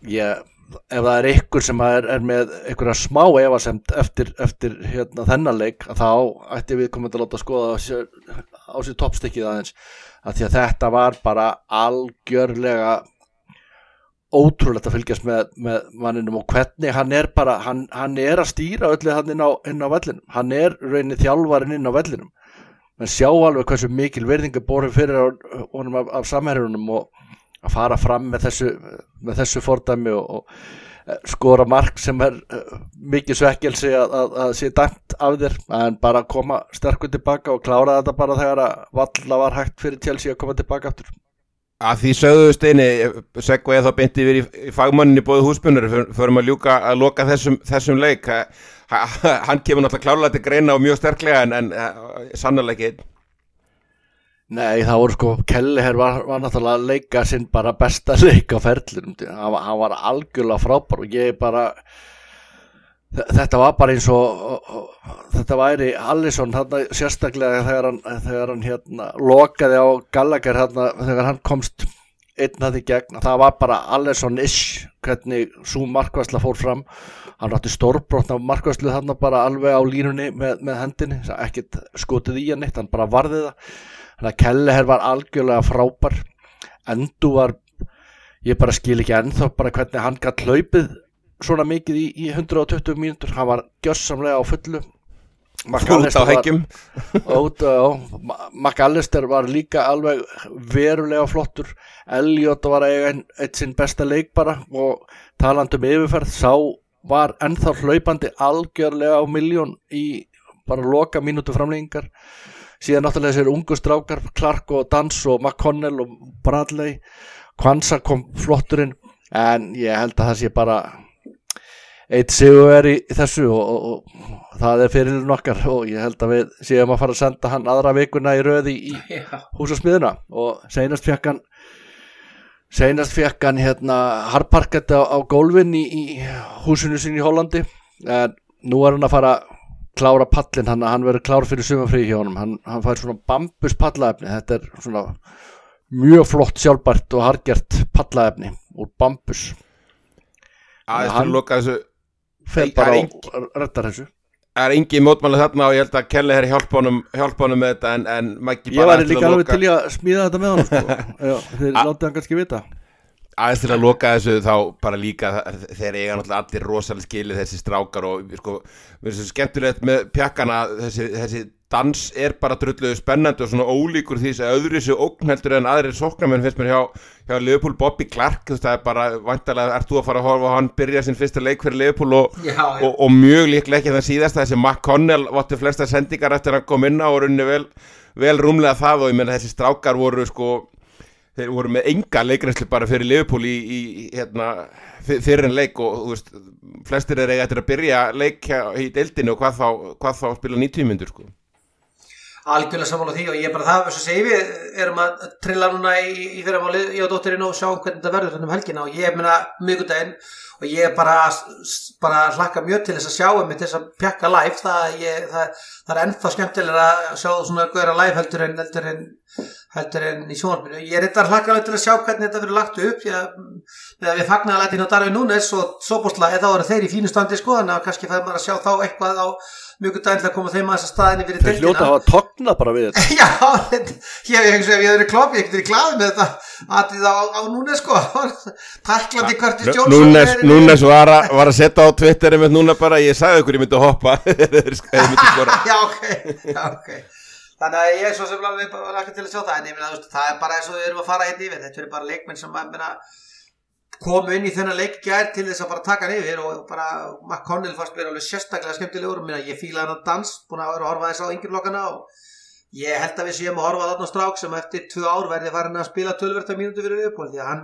ég ef það er ykkur sem er, er með einhverja smá evasemt eftir, eftir hérna, þennan leik þá ætti við komum að láta að skoða á sér, sér toppstykkið aðeins. Að því að þetta var bara algjörlega ótrúlegt að fylgjast með, með manninum og hvernig hann er bara hann, hann er að stýra öllu hann inn á, á vellinum. Hann er reynið þjálfarinn inn á vellinum menn sjá alveg hversu mikil verðinga borum fyrir honum af, af samherjunum og að fara fram með þessu, með þessu fordæmi og, og eh, skora mark sem er uh, mikið svekkelsi að, að, að sé dæmt af þér. En bara koma sterkur tilbaka og klára þetta bara þegar að valla var hægt fyrir Chelsea að koma tilbaka aftur að því sögðu steini segva ég þá beinti yfir í, í fagmannin í bóðu húspunur förum að ljúka að loka þessum, þessum leik. Hann kemur náttúrulega klárlega til greina og mjög sterklega en, en uh, sannarlega ekki Nei það voru sko Kelleher var, var náttúrulega að leika sinn bara besta leik á ferlunum hann var algjörlega frábár og ég bara þetta var bara eins og þetta væri Allison þarna, sérstaklega þegar hann, þegar hann hérna, lokaði á Gallagher þarna, þegar hann komst einn að því gegn. Það var bara Allison-ish hvernig svo markværsla fór fram. Hann rátti stórbrotna markværslu þarna bara alveg á línunni með, með hendinni ekkert skotið í hann eitt, hann bara varði það. Þannig að Kelleher var algjörlega frábær. Endu var ég bara skil ekki ennþá bara hvernig hann gætt hlaupið svona mikið í, í 120 mínútur. Hann var gjössamlega á fullu. McAllister (laughs) var líka alveg verulega flottur. Elliot var eitt, eitt sinn besta leik bara og talandum yfirferð sá var ennþá hlaupandi algjörlega á miljón í bara loka mínútu framleggingar síðan náttúrulega þessir ungu strákar Clark og Dans og McConnell og Bradley. Kwanza kom flotturinn en ég held að það sé bara eitt sigur er í þessu og, og, og það er fyrir nokkar og ég held að við séum að fara að senda hann aðra vikuna í röði í, (laughs) húsasmiðuna og seinast fekk hann seinast fekk hann hérna harparkett á, á gólfin í, í húsinu sín í Hollandi. En nú er hann að fara að klára pallin hann, hann verður klár fyrir sumafrí hjá honum. Hann, hann fær svona bambus pallaefni. Þetta er svona mjög flott sjálfbært og hargjert pallaefni úr bambus. Aðeins fyrir að loka þessu fer bara og rettar þessu Það er engin mótmælið þarna og ég held að Kelly er hjálpunum, hjálpunum með þetta en, en Maggi bara Ég var líka alveg til að smíða þetta með hann sko. (laughs) þeir látið hann kannski vita Aðeins til að loka þessu þá bara líka þeir eiga náttúrulega allir rosalega skilið þessi strákar og sko, mér finnst þetta skemmtilegt með pjakkana þessi, þessi dans er bara drulluðu spennandi og svona ólíkur því að öðru séu ógnheldur en aðrir soknamenn finnst mér hjá, hjá Leopold Bobby Clark það er bara vantalega, ert þú að fara að horfa og hann byrja sin fyrsta leik fyrir Leopold og, Já, já. og, og mjög líklega ekki þann síðasta. Þessi McConnell vottu flesta sendingar eftir að hann kom inn á og runni vel, vel rúmlega það og ég menna þessi strákar voru sko þeir voru með enga leikræsli bara fyrir Leopold í, í, hérna, fyrir en leik og þú veist flestir er eiga eftir að byrja leik í deildinu og hvað þá, hvað þá spila 90 myndur sko algjörlega sammála því og ég er bara það, þess að segi við erum að trilla núna í, í fyrramáli ég og dóttirinn og sjá hvernig þetta verður þannig um helgina. Og ég meina mjögundaginn og ég er bara, bara hlakka mjög til þess að sjá um þess að pjakka live. Það, ég, það, það er ennþá skemmtilega að sjá svona góðra live heldur en heldur en, heldur en í sjónarminu ég er eitthvað hlakka til að sjá hvernig þetta verður lagt upp ég, við fagnar að læta inn á Darvin Núnes og Soborsla eða þá eru þeir í fínu standi sko þannig að kannski er maður að sjá þá eitthvað á mjög dæl að koma þeim að þessa staðinni fyrir Þeir hljóta að hafa tognað bara við þetta. (laughs) Já, ég hef verið klopp ég hef verið glaðið með þetta að það á, á núna sko. (laughs) Tæklandi Curtis Jones Núnes, Núnes var, að setja á Twitter með núna bara, ég sagði okkur ég myndi að hoppa (laughs) Já, ok, já, ok. Þannig að ég er svo sem ekki til að sjá það en ég minna, það er bara eins og við erum að fara hérna yfir. Þetta er bara leikmenn sem að minna komu inn í þennan leikgjær til þess að bara taka hann yfir og bara McConnell fannst mér alveg sérstaklega skemmtilegur. Og ég fíla hann að dans, búin að vera að horfa þess á yngjurlokkana og ég held að við séum að horfa þarna strák sem eftir tvö ár verði farin að spila tölverta mínútu fyrir upp því að hann,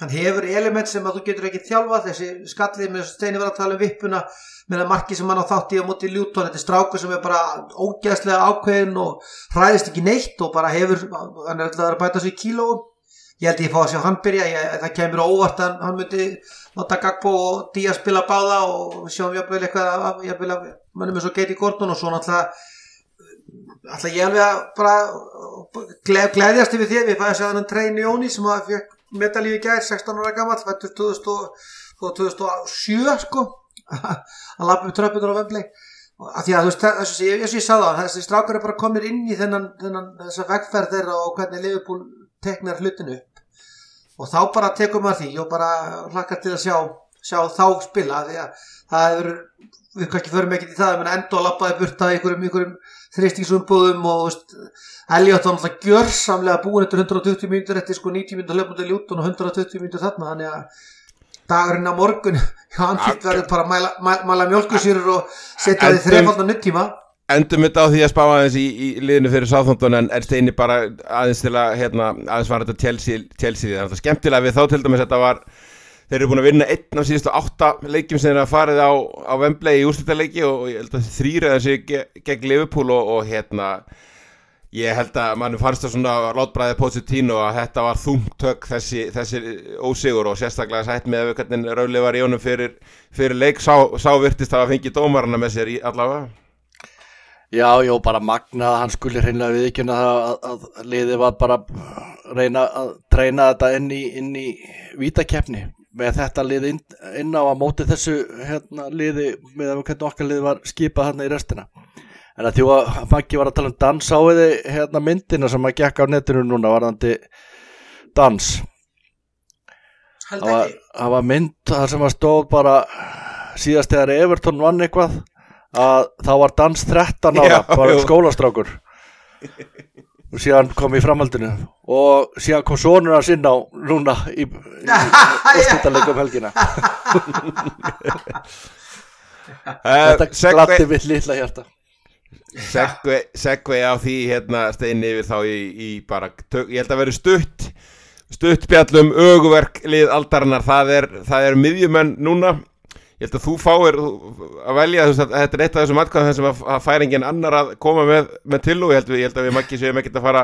hann hefur element sem að þú getur ekki þjálfa þessi skallið með steini var að tala um vippuna með það marki sem hann á þátt í á móti ljúton þetta er stráku sem er bara ógæðslega ákveðin og hræðist ekki neitt og bara hefur, hann er alltaf að bæta sér kílóum ég held ég fá að sjá hann byrja ég, það kemur óvart að hann myndi nota Gagbo og Díaz spila báða og sjáum við jafnvel eitthvað jafnvel að mannum eins og Gati Gordon og svo náttúrulega alltaf ég alveg að bara gleðjast yfir því við fæðum að sjá hann Trein Jóni sem að fekk metalífi gær 16 ára gammal fættur 2007 sko. (laughs) Að lappa upp tröppunar á vömbli að því að þú veist þess að ég, ég sagði það þessi strákur er bara komir inn í þennan, þennan þessa vegferð þeirra og hvernig Liverpool teknar hlutinu upp. Og þá bara tekum maður því og bara hlakka til að sjá, sjá þá spila því að það hefur við kannski förum ekkert í það en enda að lappaði burta í einhverjum, einhverjum þrýstingsumbúðum og Elliot var náttúrulega gjörsamlega búin eftir 120 mínútur eftir sko 90 mínútur hlöfnum ljúton og 120 mínútur þarna þannig að dagurinn á morgun (laughs) hann fyrir verður bara að mæla, mæla, mjölkusýrur og setja því þrefaldna nuttíma Endum þetta á því að spá aðeins í, í liðinu fyrir sáþóndun en er steini bara aðeins til að hérna, aðeins var þetta tjelsið þannig að það er skemmtilega við þá til dæmis? Þetta var þeir eru búin að vinna einn af síðustu átta leikjum sem þeir hafa farið á, á Wembley í úrslutaleiki og, og ég held að þrýra þessi ge, gegn Liverpool og, og hérna ég held að mannum fannst það svona látbræðið Pochettino að þetta var þungtök þessi, þessi ósigur og sérstaklega sætt með hvernig Rauli var í honum fyrir, fyrir leik sá, sá virtist að fengi dómarana með sér í allavega Já, já, bara magna að hann skulle hreinlega við ekki að, liði var bara reyna að treyna þetta inn í, inn í vítakefni með þetta liði inn, inn á að móti þessu hérna, liði með að hvernig okkar liði var skipað hérna í restina. En að því að Maggi var að tala um dans á þið hérna myndina sem að gekka á netinu núna varðandi dans. Það var, það var mynd það sem að stóð bara síðast þegar Everton vann eitthvað að þá var dans 13 ára, bara skólastrákur. Og síðan kom í framhaldinu. Og síðan kom sonur hans inn á núna í, í (laughs) úrstýttalegum helgina. (laughs) Þetta glatti mitt lilla hjarta. Segvei á því hérna steini yfir þá í, í bara, ég held að vera stutt stutt bjallum öguverk lið aldarinnar, það er, það er miðjumenn núna ég held að þú fáir að velja að þetta er eitt af þessum atkvæðan þessum að, að færa engin annar að koma með, með til og ég ég held að við makki séum ekkert að fara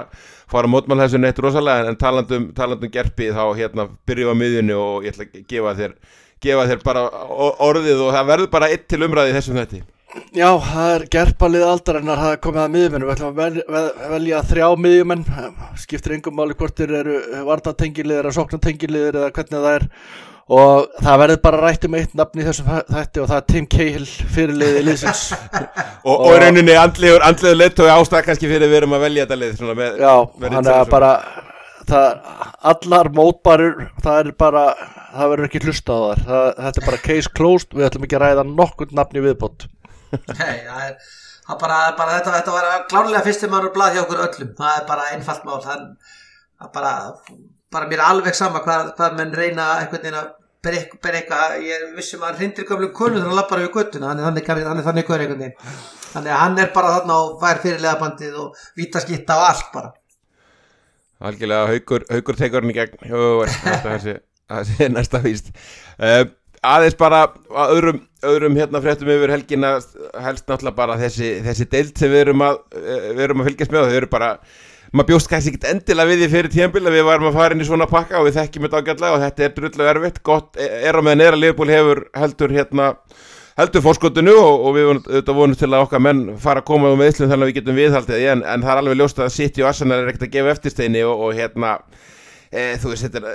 fara að mótmála þessu neitt rosalega en talandum, talandum gerpi þá hérna byrju á miðjunni og ég ætla að gefa þér gefa þér bara orðið og það verður bara eitt til umræði þessum þetta Já, það er gerpalið aldarinnar það komið að miðjumenn, við ætlum að velja, velja þrjá miðjumenn, skiptir engum máli hvort þeir eru vartatengilir eða sóknatengilir eða hvernig það er og það verður bara rætt um eitt nafn í þessum þætti og það er Tim Cahill fyrirliði liðsins. (laughs) Og, og, og rauninni andliður, andliður leitt og ástæð kannski fyrir við erum að velja þetta lið með, já, hann er bara það, allar mótbarur það er bara, það verður ekki hlusta á þar það, þetta er bara case closed við ætlum ekki að ræða nokkur nafn í viðbót. (laughs) Nei, það er það bara, bara þetta, þetta var klárlega fyrstum manur blað hjá okkur öllum, það er bara einfalt mál. Það er bara bara mér alveg sama hvað, hvað menn reyna einhvern veginn að bereka ég vissum að hann hrindir gamlu konu þegar hann lappar yfir göttuna, hann er þannig hann er þannig hver einhvern veginn, þannig að hann er bara þarna og fær fyrirlega bandið og vítaskitta og allt bara. Algjörlega haugur, haugur tekur hann í gegn. Það sé næsta víst. Uh, aðeins bara að öðrum, öðrum hérna fréttum yfir helgina helst náttúrulega bara þessi, þessi deild sem við erum að, eh, við erum að fylgjast með og þau eru bara, maður bjóst kannski ekkert endilega við því fyrir tíðanbíl að við varum að fara inn í svona pakka og við þekkjum þetta ágætlega og þetta er drullu erfitt, gott er á meðan er að Liverpool hefur heldur hérna heldur fórskotinu og, og við auðvitað vonum til að okkar menn fara að koma um meðslum þannig að við getum viðhaldið en, en það er alveg ljóst að City og Arsenal er ekkert að gefa eftirsteini og, og hérna e, þú veist, þetta er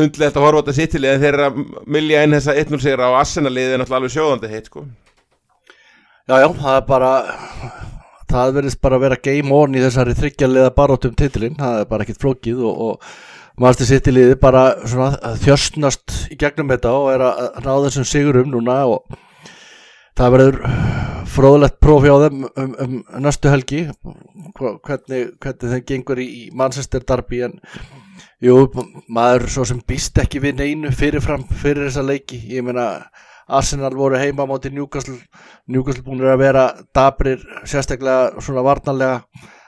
hundlegt að horfa á þetta City-lið en þeir eru að milja inn þessa 1-0 sigra á Arsenal-lið það er verðist bara að vera game on í þessari þryggjarliða baróttum titilinn, það er bara ekkit flókið og, og maður City liði bara svona þjörsnast í gegnum þetta og er að ná þessum sigurum núna og það verður fróðlegt prófi á þeim um, um, um næstu helgi. Hvernig, hvernig þeim gengur í Manchester Derby en jú, maður svo sem býst ekki við neinu fyrirfram fyrir þessa leiki. Ég meina Arsenal voru heima moti Newcastle. Newcastle búin að vera dabrir sérstaklega svona varnarlega.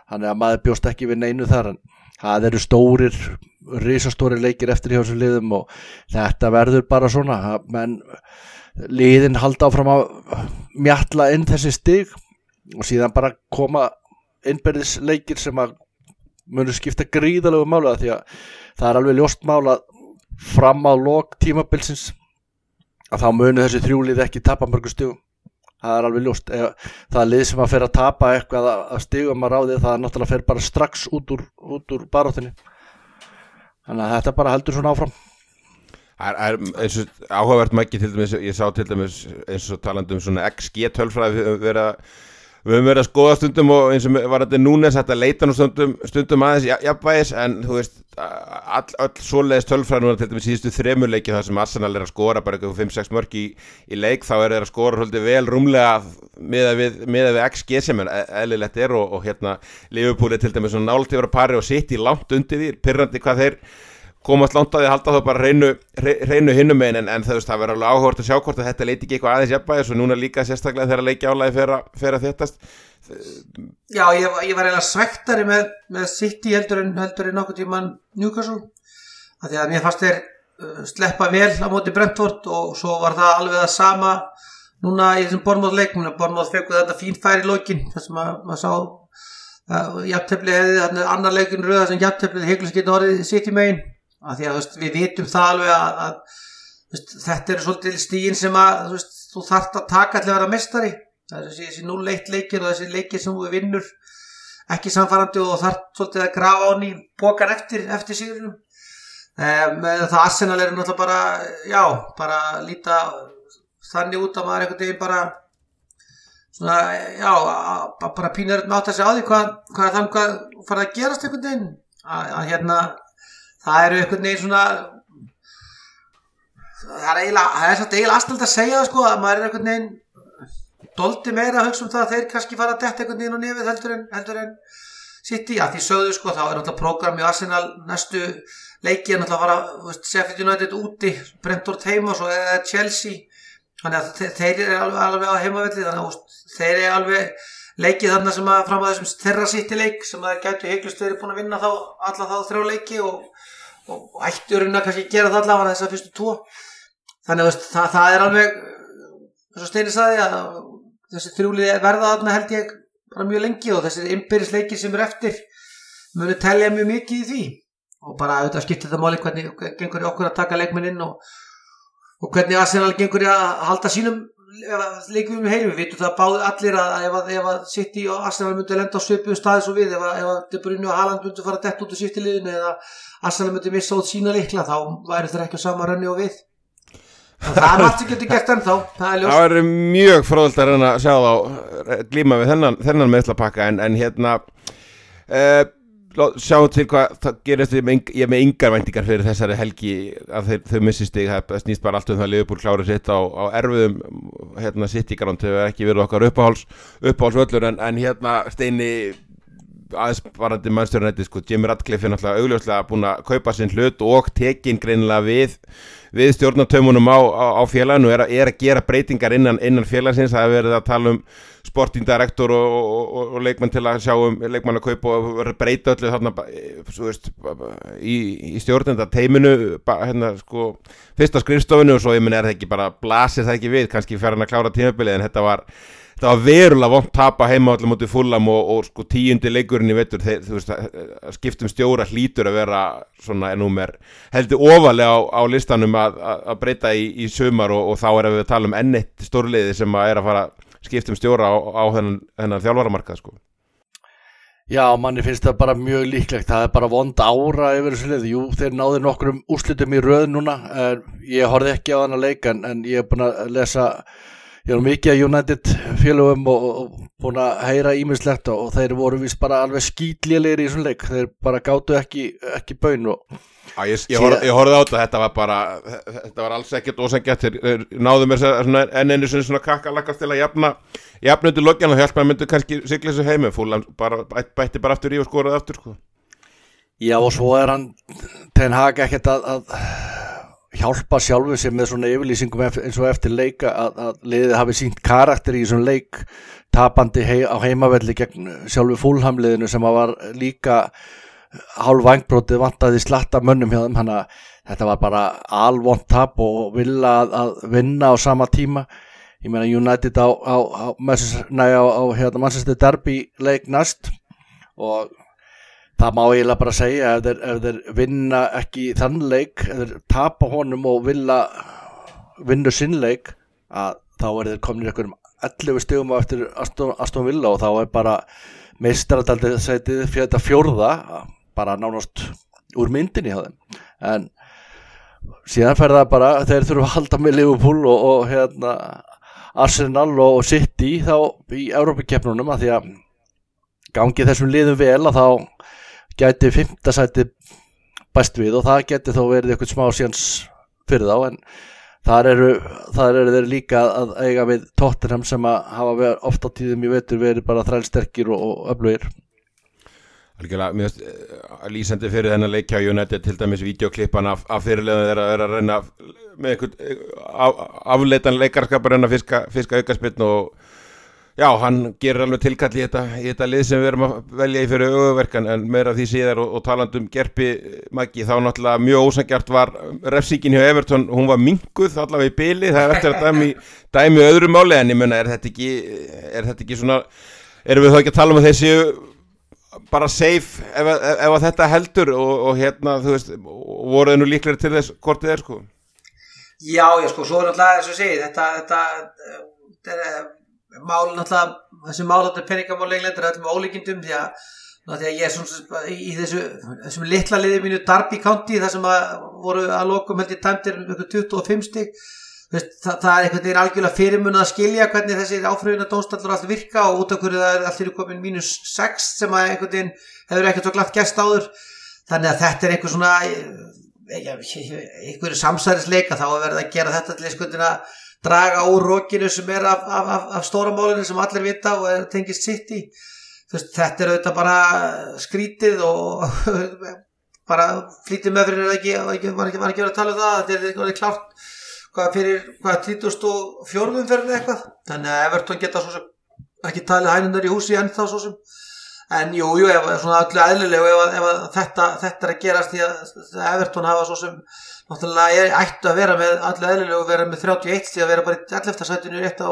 Þannig að maður bjóst ekki við neinu þar en það eru stórir risastóri leikir eftir hjá þessu liðum og þetta verður bara svona menn liðin halda áfram að mjalla inn þessi stig og síðan bara koma innberðisleikir sem að munur skipta gríðalögu mála því að það er alveg ljóst mála fram á lok tímabilsins að þá munur þessi þrjúlið ekki tapa mörgu stigum. Það er alveg ljóst. Það er lið sem að fer að tapa eitthvað að stigum að ráði það náttúrulega fer bara strax út úr, úr baróttinni þannig að þetta bara heldur svona áfram. Það er eins og áhugavert mæki til dæmis, ég sá til dæmis eins og talandum svona XG tölfræði að, við höfum verið að skoða stundum og eins og var þetta núnes að leita stundum, stundum aðeins jafnvægis en þú veist all, all svoleiðis tölfræði núna til dæmis síðustu þremuleiki þar sem Arsenal er að skora bara eitthvað 5-6 mörg í, í leik þá er það að skora svolítið vel rúmlega með að við, við XG sem er eðlilegt er og, og hérna Liverpool er til dæmis nált yfir að pari og sitt í langt undir því, pyrrandi hvað þeir komast langt að því að halda þá bara reynu, reynu hinnum einn en, en það, það verður alveg áhugort að sjá hvort að þetta leiti ekki eitthvað aðeins jafnbæðis og núna líka sérstaklega þegar leiki álægi fer að þéttast. Já, ég, ég var eiginlega svektari með, með City heldur en, heldur en nokkuð tíman Newcastle að því að mér fannst þeir uh, sleppa vel á móti Brentford og svo var það alveg það sama núna í þessum Bornmoth leikum Bornmoth fekk þetta fín færi lókin þar sem maður sá jafntefni hefði annar leikin röða sem jafntefni heglust getur orðið City megin að því að veist, við vitum það alveg að, að veist, þetta er svolítið stígin sem að þú, veist, þú þart að taka til að vera mestari er þessi 0-1 leikir og þessi leikir sem þú vinnur ekki samfærandi og þart svolítið að grafa án í bókan eftir, eftir síðunum um, það Arsenal er náttúrulega bara já, bara líta þannig út að maður einhvern veginn bara svona, já bara pínur með átt að segja á því hvað, hvað þannig hvað farið að gerast einhvern veginn? Að, að hérna það eru einhvern veginn svona það er eiginlega það er svolítið eiginlega aðstæld að segja það sko að maður er einhvern veginn doldi meira að hugsa um það að þeir kannski fara að detta einhvern veginn á nefið heldur en, heldur en sitt í, að því sögðu sko þá er náttúrulega program í Arsenal næstu leiki er náttúrulega að fara Sheffield United úti, Brentford heima og svo er Chelsea. Þannig að þeir eru alveg, alveg á heimavelli þannig að þeir eru alveg leikið þarna sem að fram að þessum þeirra sitti leik sem að gætu heiklust verið búin að vinna þá alla þá þrjá leiki og og ætturinn að kannski gera það allavega þess að fyrstu tvo. Þannig að það, það er alveg þess að Steini saði að þessi þrjúlið verða þarna held ég bara mjög lengi og þessi ymbirðisleiki sem er eftir munu telja mjög mikið í því. Og bara auðvitað skiptir það máli hvernig gengur okkur að taka leikminn inn og, og hvernig Arsenal gengur að halda sínum leikum við heilu, við vitum það báði allir að ef að, að City og Arsenal myndi lenda á svipum staði svo við, ef að, að De Bruyne og Haaland myndi fara dett út á City liðinu eða Arsenal myndi missa út sína leikla þá væri það ekki á sama rönni og við. Það er allt sem getur gert ennþá það er, er mjög fróðult að reyna að sjá þá glíma við þennan, þennan meðslapakka en, en hérna uh, sjáum til hvað það gerist ég er með yngar væntingar fyrir þessari helgi að þeir, þau missi stig. Það snýst bara allt um það að Liverpool klára sitt á, á erfiðum hérna sitt í garant þau hefur ekki verið okkar uppáháls uppáhálsvöllur en, en hérna steini aðeins varandi mannstjórnætti sko, Jimmy Radcliffe er náttúrulega augljóslega búin að kaupa sinn hlut og tekin greinilega við við stjórnatömunum á, á, á félaginu er, er að gera breytingar innan, innan félagsins. Það hefur verið að tala um sporting director og, og, og, leikmann til að sjá um leikmann að kaupa og breyta öllu þarna svo veist, í, í stjórnenda teiminu hérna sko fyrsta skrifstofinu og svo minn er það ekki bara blasir það ekki við, kannski fer hann að klára tímabilið en þetta var þetta var verulega vont tapa heima allir mútið fullam og, og sko tíundi leikurinn í að skiptum stjóra hlýtur að vera svona ennúmer heldur ofalega á, á listanum að, að, breyta í, í sumar og, þá er við að tala um enn eitt stórliði sem að er að fara skiptum stjóra á, á þennan, þennan þjálfaramarkað sko. Já, manni finnst það bara mjög líklegt. Það er bara vond ára yfir þessu lið Jú, þeir náðu nokkrum úrslitum í röð núna ég horfði ekki á hana leik en, ég er búin að lesa ég er mikið að United félögum og, og búin að heyra ímislegt og, þeir voru vist bara alveg skýtlélegir í þessum leik. Þeir bara gátu ekki, ekki baun og Á, ég, ég, horf, ég horfði á þetta, þetta var bara þetta var alls ekkert ósangett þeir náðu mér svona, enn einu sinni svona kakkalakast til að jafna jafna undir loggjan og hjálpa að myndu kannski sigla þessu heimi fúlan bara, bæ- bætti bara aftur í og skoraði aftur sko. Já, og svo er hann Ten Hag ekkert að, að hjálpa sjálfu sér með svona yfirlýsingum eins og eftir leika að, að liðið hafi sínt karakter í þessum leik tapandi hei, á heimavelli gegn sjálfu fúlhamliðinu sem að var líka hálf vangbrótið vantaði slatta mönnum hjá þeim hann að þetta var bara alvont tap og vilja að, vinna á sama tíma. Ég meina United á, á, á, á, hérna, Manchester Derby leik næst og það má eiginlega bara segja ef þeir, ef þeir vinna ekki þann leik ef þeir tapa honum og vilja vinna sinn leik að þá er þeir komin í einhverjum 11 stegum á eftir Aston, Villa og þá er bara fyrir þetta fjórða bara nánast úr myndinni hjá þeim. En síðan fer það bara þeir þurfa að halda með Liverpool og, og hérna Arsenal og City þá í Európa-keppnunum að því að gangi þessum liðum vel að þá gæti fymta sæti bæst við og það gæti þó verið eitthvað smá síðans fyrir þá en þar eru, þar eru þeir líka að eiga við Tottenham sem að hafa verið oft á tíðum í vetur verið bara þrælsterkir og öflugir Algjörlega, uh, lýsandi fyrir þennan leikja á United til dæmis videoklippan af, af fyrirleðan þeirra að reyna með einhvern af, afleitan leikarskap að reyna að fiska, fiska aukaspinn og já, hann gerir alveg tilkall í þetta, í þetta lið sem við erum að velja í fyrir auðverkan en meira því síðar og, og talandum gerpi Maggi, þá náttúrulega mjög ósangjart var refsíkin hjá Everton, hún var minguð allavega í byli, það er eftir að dæmi, dæmi öðru máli en ég menna, er þetta ekki er þetta ekki svona, erum við þá ekki að tala um að þessi bara safe ef, ef, ef þetta heldur og, og hérna, þú veist, voruð nú líklega til þess hvort þið er sko? Já, já, sko, svo er náttúrulega þess að segja þetta, þetta, eh, þetta er mál náttúrulega, þessi mál þetta peningamál leiklendur er öllum ólíkindum því að, að ég er svona í þessu, þessum litla liði mínu Darby County þar sem að voru að lokum held ég tæmtir um ykkur 25 stig Veist, það, það er einhvern veginn algjörlega fyrirmunað að skilja hvernig þessi áfröðuna dónstallur allt virka og út af hverju það er allir komin mínus 6 sem að einhvern veginn hefur ekkert svo glatt gæst áður. Þannig að þetta er einhver svona einhverju samsærisleika þá er verið að gera þetta til einhvern veginn að draga úr rókinu sem er af, af, af, af stóramálinu sem allir vita og er tengist sitt í veist, þetta er auðvitað bara skrítið og (laughs) bara flítið með fyrir ekki, ekki, var ekki, verið að tala um það? Þetta er eitthvað klárt hvað fyrir, hvað 34. fyrir eitthvað þannig að Everton geta svo sem ekki talið hænundar í húsi ennþá svo sem en jú, jú, ef, svona öllu eðlilegu ef, ef, þetta, þetta er að gerast því að Everton hafa svo sem náttúrulega er ættu að vera með öllu eðlilegu vera með 31 því að vera bara í 11. sætinu rétt á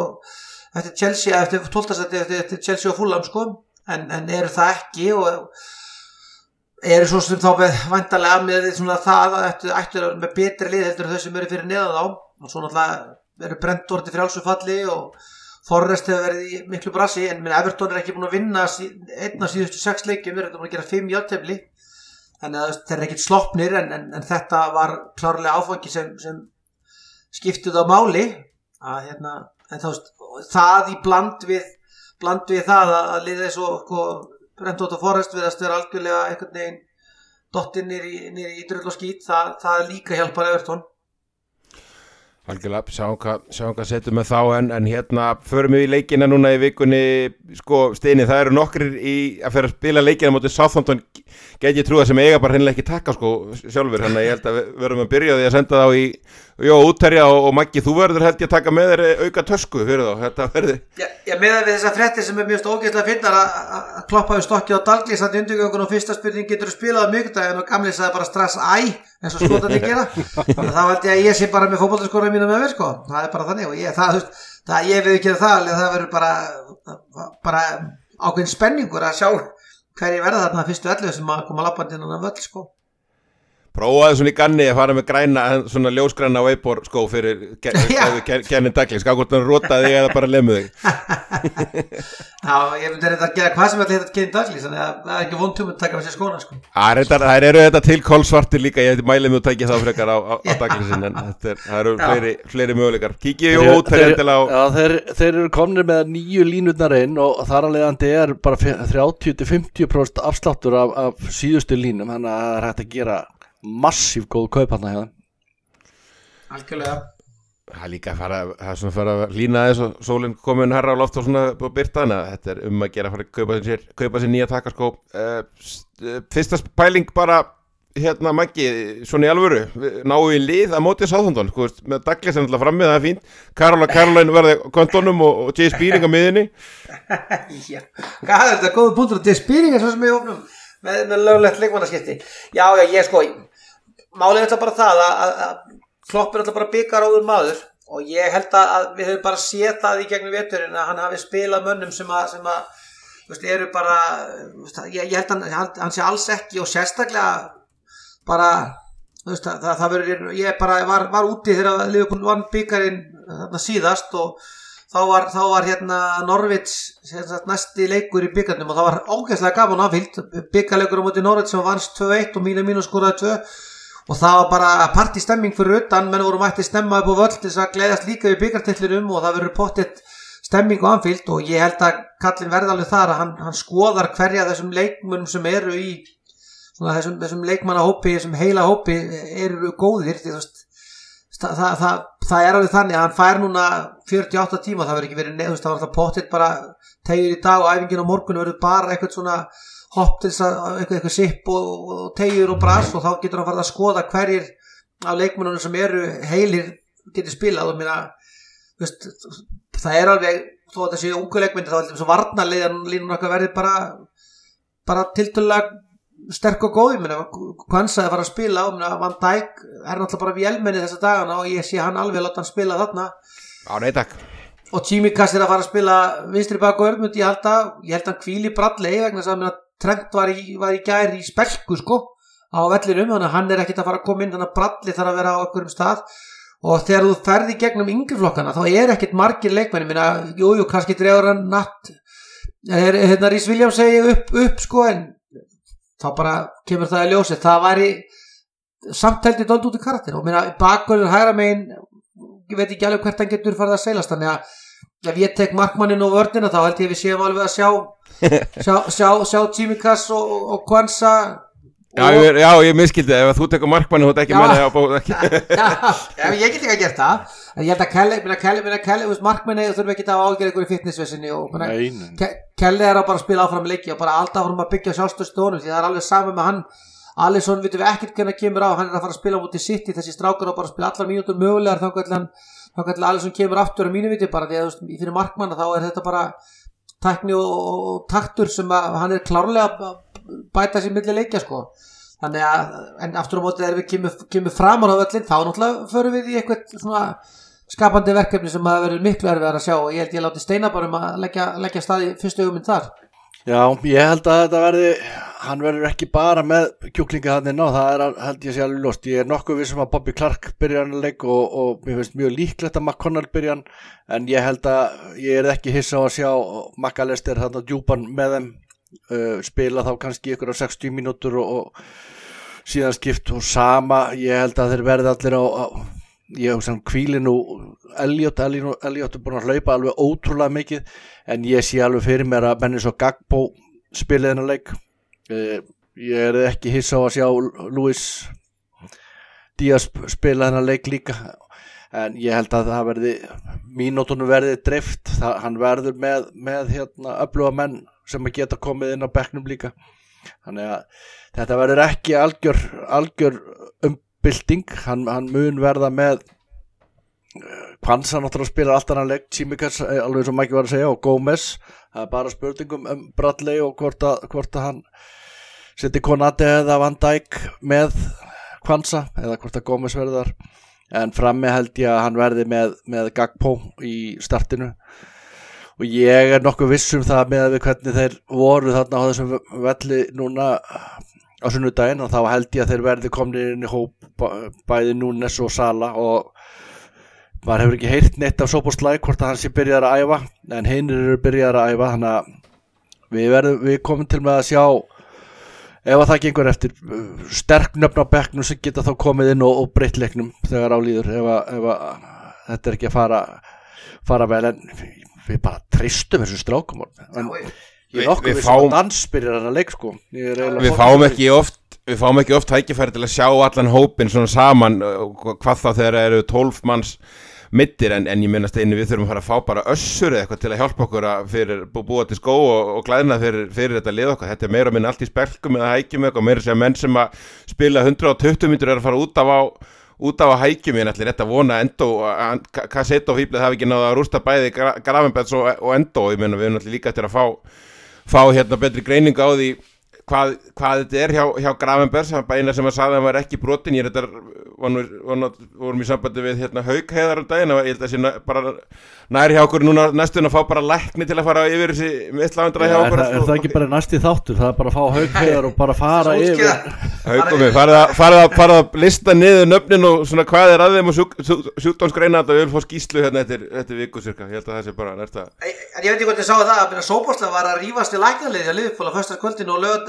eftir Chelsea, eftir 12. sætinu eftir, eftir Chelsea og Fulham sko en, en eru það ekki og eru svo sem þá með vantarlega með svona það að ættu, að vera með betri lið heldur þau sem eru fyrir neðan þá og svo náttúrulega eru brent orði fyrir álsufalli og Forrest hefur verið í miklu brasi en minn Everton er ekki búin að vinna sí, einn af síðustu sex leikjum, þeir eru búin að gera fimm játefli þannig að þeir eru ekkit sloppnir en, en, en þetta var klárlega áfangi sem, sem skiptuð á máli. Að hérna, þá það í bland við bland við það að, að liðið svo sko, Brent Otto Forrest viðast vera algjörlega einhvern veginn dottinn nýri í drull og skýt, það, það líka hjálpar Everton Algjörlega, sjáum hvað, hvað setjum með þá en, en hérna förum við í leikina núna í vikunni. Sko steini, það eru nokkrir í að fyrir að spila leikina motið Southampton. Get ég trúa sem eiga bara hreinlega ekki taka sko sjálfur, að ég held að við verum að byrja því að senda þá í Jó, útterja og, og Maggi, þú verður held ég að taka með þér eh, auka tösku fyrir þá, þetta verður Já, já með við þessar frettir sem er mjög ógeðslega finnar að að- að kloppa við stokki á Dalglís að undirgöngun og fyrsta spurning getur þú spilað á mjögundaginn og gamli sagði bara strax æ eins og skotandi gera. (laughs) Þannig að þá held ég að ég sé bara með fótbollskóra mínu með mér sko. Það er bara þannig og ég, það, veist, það, ég við ekki það alveg það verður bara, bara ákveðin spenningur að sjá hverju verða þarna fyrstu ellu sem að koma lappandi innan af öll sko Prófaði svona í ganni að fara með græna, svona ljósgræna veipor skó fyrir (laughs) Douglas, hvað hvort hann rótaði þig eða bara lemmu þig. (laughs) Já, ég myndi reynda að gera hvað sem ætla þetta kynnt Dalglís þannig að það er ekki vond tum að taka með sér skóna sko Það þær eru þetta til kolsvartir líka, ég mæli mig að tækja það frekar á, á, á (laughs) Douglasin, en þetta er, það eru Já. fleiri, fleiri möguleikar. Kíkið Þeir- jú útterja þeir- til á, já, þeir, þeir eru komnir með nýju línutnar inn og þar að leiðandi er bara 30-50% afsláttur af, af síðustu línum þannig að það er hægt að gera massíf góð kaup hann að Algjörlega. Það er líka að fara, það er svona að fara að lína aðeins og sólinn komin herra á loft og svona byrta hana, þetta er um að gera að fara að kaupa sér, kaupa sér nýja takaskó uh, fyrsta pæling bara hérna Maggi, svona í alvöru. Við í lið að mótið sáþondon sko, með Douglas er náttúrulega frammið, það er fínt. Karola Caroline verði kontonum og, og Jay Spearing á miðinni (laughs) Já, hvað er þetta góða punktur? Þetta er spýringar svo sem ég ofnum með, með löglegt leikmannaskipti. Já, já, ég sko málið er þetta bara það að, að, að klopp er þetta bara byggar áður maður og ég held að, að við höfum bara séð það í gegnum veturinn að hann hafi spilað mönnum sem að, sem að veist, eru bara veist, ég, ég held að hann, hann sé alls ekki og sérstaklega bara veist, það, það, það verður, ég bara var, var úti þegar Liverpool vann byggarinn síðast og þá var, þá var hérna Norvits sagt, næsti leikur í byggarnum og það var ógeðslega gaman afhild byggarleikur á móti Norvits sem vannst 2-1 og mínu mínu skoraði 2 og það var bara partistemming fyrir utan menn voru mætti stemma upp á völl til þess að gleðast líka við byggartillinum og það verður pottitt stemming og anfíld og ég held að kallin verði alveg þar að hann, hann skoðar hverja þessum leikmunum sem eru í svona þessum, þessum leikmannahópi þessum heila hópi eru góðir því veist það, það, það, það er alveg þannig að hann fær núna 48 tíma, það verður ekki verið neð, það var alltaf pottitt bara tegir í dag og æfingin á morgun verður bara eitthvað svona hopp til þess að eitthvað, eitthvað sipp og, og tegir og bras og þá getur hann farið að skoða hverjir af leikmennunum sem eru heilir getur spilað. Og mér veist, það er alveg þó að þetta séu ungu leikmenni þá er þetta varnarleiðan línun okkar verði bara bara tiltölulega sterk og góð, ég meina Kvansa er að fara að spila og meina, Van Dijk er náttúrulega bara vélmenni þessa dagana og ég sé hann alveg að láta hann spila þarna. Á nei takk. Og Tímikas er að fara að spila vinstri bak og örmund ég held að, hann kvíli brallei vegna þess að Trent var í, var í gæri í spelku sko á vellinum, þannig að hann er ekkit að fara að koma inn þannig að bralli þarf að vera á okkur um stað. Og þegar þú ferði gegnum yngreflokkana þá er ekkit margir leikmenni minna, jú, jú, kannski dregur hann natt er, hérna Rís Williams segi upp, upp sko en þá bara kemur það í ljósi það væri samtældi dold út í karakter. Og minna bakgörður hægra megin ég veit ekki alveg hvert hann getur farið að seilast þannig að ef ég tek markmannin og vörnina þá held ég við séum alveg að sjá sjá, sjá, sjá Tímikas og, og, og Kwanza Já, ég, já, ég miskildi, ef þú tekur markmanni þú með það á bóð ekki. (laughs) Já, ég get ekki að gera það en ég held að Kelly, minna Kelly, minna Kelly markmanni þurfum ekki að ágjör einhverju fitnessvesinni og. Ke- Kelly er að bara spila áfram leiki og bara alltaf áfram að byggja sjálfstöðstónum því það er alveg saman með hann Alisson vitum við ekkert hvernig kemur á hann er að fara að spila mútið sitt í þessi strákar og bara spila allar mínútur mögulegar þá hvernig hann þá hvernig Alisson kemur aftur á mínu viti bara því að þú veist, fyrir markmann þá er þetta bara tækni og, og, taktur sem að hann er klárlega að bæta sér milli leikja sko. Þannig að en aftur á móti þegar við kemur, kemur fram á völlin þá náttúrulega förum við í eitthvað svona skapandi verkefni sem að verður miklu erfiðar að sjá. Og ég held ég láti steina bara um að leggja, leggja stað í fyrstu hugmynd þar. Já, ég held að þetta verði hann verður ekki bara með kjúklinga hann inn á, það er held ég sé alveg lost ég er nokkuð vissum að Bobby Clark byrja hann að leik og, og mér finnst mjög líklegt að McConnell byrja hann en ég held að ég er ekki hissa á að sjá McAllister þarna djúpan með þeim uh, spila þá kannski ykkur á 60 mínútur og, og síðan skipt og sama, ég held að þeir verði allir á, á ég hugsa hann kvíli nú Elliot, Elliot, Elliot er búin að hlaupa alveg ótrúlega mikið en ég sé alveg fyrir mér að menni svo Gagbo spilið hennar leik ég er ekki hissa á að sjá Luis Díaz spila hennar leik líka. En ég held að það verði mínútonum verði dreift. Það, hann verður með, með hérna, öfluga menn sem að geta komið inn á bekknum líka. Þannig að þetta verður ekki algjör, algjör umbylting. Hann, hann mun verða með Kvansa náttúrulega spilar allt annan leik Tsimikas, alveg eins og Mæki var að segja og Gómez, það er bara spurningum um Bradley og hvort að, hvort að hann seti Konati eða Van Dijk með Kvansa eða hvort að Gómez verður en frammi held ég að hann verði með, með Gagpo í startinu. Og ég er nokkuð viss um það með við hvernig þeir voru þarna á þessum velli núna á sunnudaginn og þá held ég að þeir verði komnir inn í hóp bæði Núnes og Sala og maður hefur ekki heyrt neitt af Sopostlæk hvort að hann sé byrjar að æfa en hinn eru byrjar að æfa þannig að við, verðum, við komum til með að sjá ef að það gengur eftir uh, sterk nöfn á bekknum sem geta þá komið inn og, og breytt leiknum þegar álýður ef, ef að þetta er ekki að fara, fara vel en við bara tristum þessu strákum en ég er nokkuð við sem að dansbyrjar hann að leik sko. Við fáum ekki oft við fáum ekki oft hækifæri til að sjá allan hópin svona saman hvað þá þegar eru tólf manns mittir en, en ég minnast einu við þurfum að fara að fá bara össur eða eitthvað til að hjálpa okkur að fyrir búa til skó og, og glæðina fyrir, fyrir þetta lið okkar. Þetta er meira minn allt í spelkum eða hækjum eitthvað meira sem menn sem að spila 120 mítur er að fara út af á út af að hækjum. Ég ætla rétt að vona endo kassett og fýblið hafi ekki náða að rústa bæði Gravenbergs og, og endo og ég minna við erum alltaf líka eftir að fá, fá hérna betri greining á því hvað, hvað þetta er hjá, hjá Gravenbergs eina sem að sagði að hann var ekki brotin ég er þetta vorum í sambandi við hérna, haugheiðar um daginn. Ég held að það sé bara næri hjá okkur núna næstun að fá bara lækni til að fara yfir þessi mittlavendra hjá okkur er, er, er það ekki bara næsti þáttur, það er bara að fá haugheiðar og bara fara yfir. Haugum við, farið að, að lista niður nöfnin og svona hvað er að þeim og sjúkdómsgreina og við viljum fá skýslu hérna eftir, eftir viku cirka, ég held að það sé bara næsta. En ég veit ekki hvort ég sá það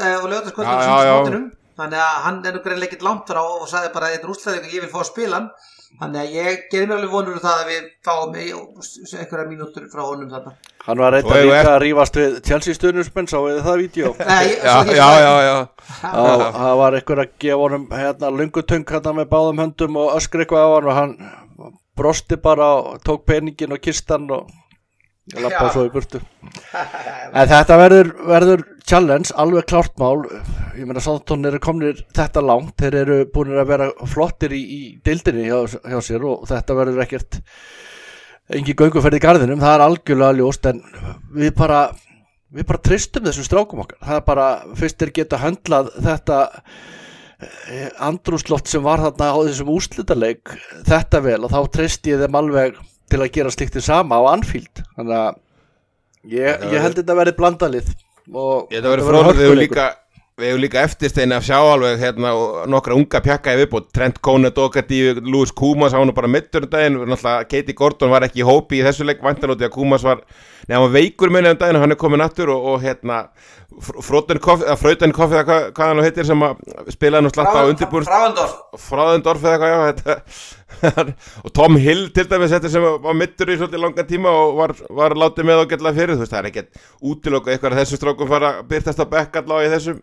að Sóbosla var að rýfast í læknarlið hjá Liðfóla fyrstaskvöldinu og lögataskvöldinu þannig að hann er nú greinlega ekkert langt frá og sagði bara þetta er úslæðing og ég vil fá að spila hann. Þannig að ég gerir mér alveg vonur um það að við fáum einhverja mínútur frá honum þarna. Hann var reynda líka að rýfast við Chelsea stundusmenn, sá við það vídeo? (laughs) Já, já, já, já. Það var einhver að gefa honum hérna lungutöng hérna með báðum höndum og öskri eitthvað á hann og hann brosti bara og tók peningin og kistan og ég lappaði svo í burtu. (laughs) En þetta verður, verður challenge, alveg klárt mál. Ég meina Sántón eru komnir þetta langt. Þeir eru búin að vera flottir í, í dildinni hjá, hjá sér og þetta verður ekkert engi gönguferð í gardinum, það er algjörlega ljóst en við bara við bara tristum þessum strákum okkar. Það er bara, fyrst er geta höndlað þetta eh, andrúslott sem var þarna á þessum úslítaleg þetta vel og þá trist ég þeim alveg til að gera sliktið sama á Anfield. Þannig að ég, ég held þetta að verði blandalið og þetta verði fróður við hefum líka, líka eftirsteina að sjá alveg hérna, nokkra unga pjakka í viðbútt Trent Conant, Doherty, Lewis Kumas á hann bara mittur um daginn, Katie Gordon var ekki í hópi í þessu leik vantanóti að Kumas var nefnum veikur minni um daginn og hann er komið nattur og, og hérna Fröten Koffi eða hvað hann heitir sem spilaði nú slatta á undirbúrst Fráðendorf eða hvað já þetta, og Tom Hill til dæmis þetta sem var mittur í svolítið langa tíma og var, var látið með og getlaði fyrir þú veist það er ekkert útilokku eitthvað að þessum strákum fara að byrtast á bekk allavega í þessum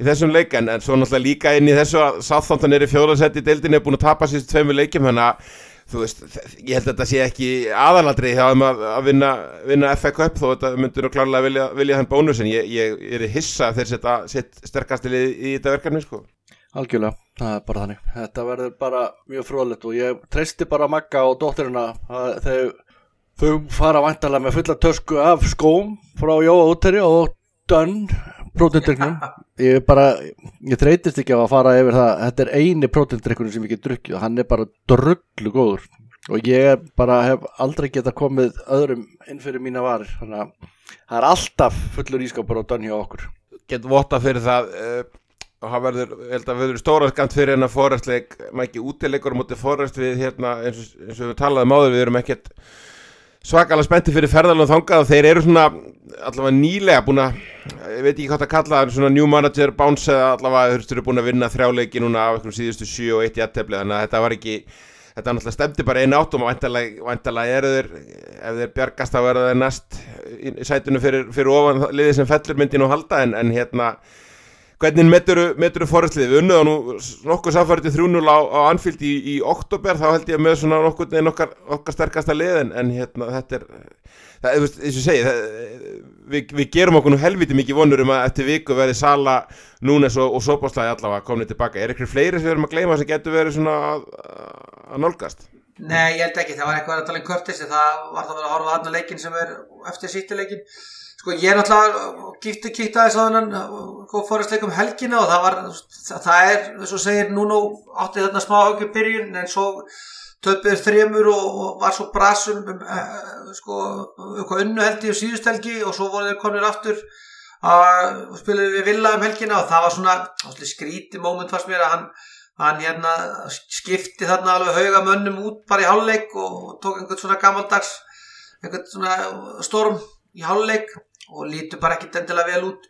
í þessum leik en, en svo náttúrulega líka inn í þessu að Sáþántan er í fjóðarsett í deildinni er búin að tapa síðust tveimu leikim þannig að þú veist, ég held að þetta sé ekki aðaladri þeim að, að vinna, vinna FA Cup þó þetta myndur og klárlega vilja, vilja þann bónus en ég, ég, er hissa þegar þetta sitt sterkastilið í þetta verkefni sko. Algjörlega, það er bara þannig. Þetta verður bara mjög fróðlegt og ég treysti bara Magga og dóttirina þegar þau fara vantarlega með fulla tösku af skóm frá Jóa Úteri og Dönn prótendryknum (laughs) ég bara, ég þreytist ekki á að fara yfir það, þetta er eini prótendrykkunum sem ég get drukkið og hann er bara drögglu góður. Og ég bara hef aldrei geta komið öðrum inn fyrir mína varir. Þannig að það er alltaf fullur ískapur á dönn hjá okkur. Gett vota fyrir það uh, og það verður, held að verður stóra skant fyrir hennar fórhastleik, maður ekki útilegur mútið fórhast við hérna eins og, eins og við talaðum áður, við erum ekkert svakalega spenntið fyrir ferðalun þangað og þeir eru svona allavega nýlega búin að ég veit ekki hvað það kalla, svona new manager bounce eða allavega þurftur eru búin að vinna þrjáleiki núna á einhverjum síðustu 7 og 1 jættefli þannig að þetta var ekki, þetta náttúrulega stemdi bara einu áttum og vantalega eru þeir ef þeir bjargast þá verða þeir næst í sætunum fyrir, fyrir ofan liðið sem fellur myndin og halda en, en hérna Hvernig metur þú fórhastlið? Við unnuðum nú nokkuð samfærið 3-0 á, á Anfield í, í oktober, þá held ég með svona nokkuð en okkar, okkar sterkasta liðin, en hérna þetta er, það er, eins og segi, við, við gerum okkur nú helviti mikið vonur um að eftir viku verði Sala, Núnes og, og Sopaslæði allavega komnið tilbaka. Er ykkur fleiri sem við erum að gleyma sem getur verið svona að, að nálgast? Nei, ég held ekki, það var eitthvað að tala um Curtis það var það að vera að horfa aðna leikin sem er eftir sýttileikin sko ég er náttúrulega gifti kíkt aðeins á þennan sko fórastleikum helgina og það var það er, þess að segir, núna átti þarna smá ágjur byrjun en svo töpuður þremur og, og var svo brasum um, uh, sko, eitthvað unnu held í og síðust helgi og svo voru þeir komin aftur að spilaði við Villa um helgina og það var svona skríti móment fannst mér að hann hann hérna skipti þarna alveg hauga mönnum út bara í háluleik og tók einhvern svona gammaldags einhvern svona storm í háluleik og lítur bara ekkit endilega vel út.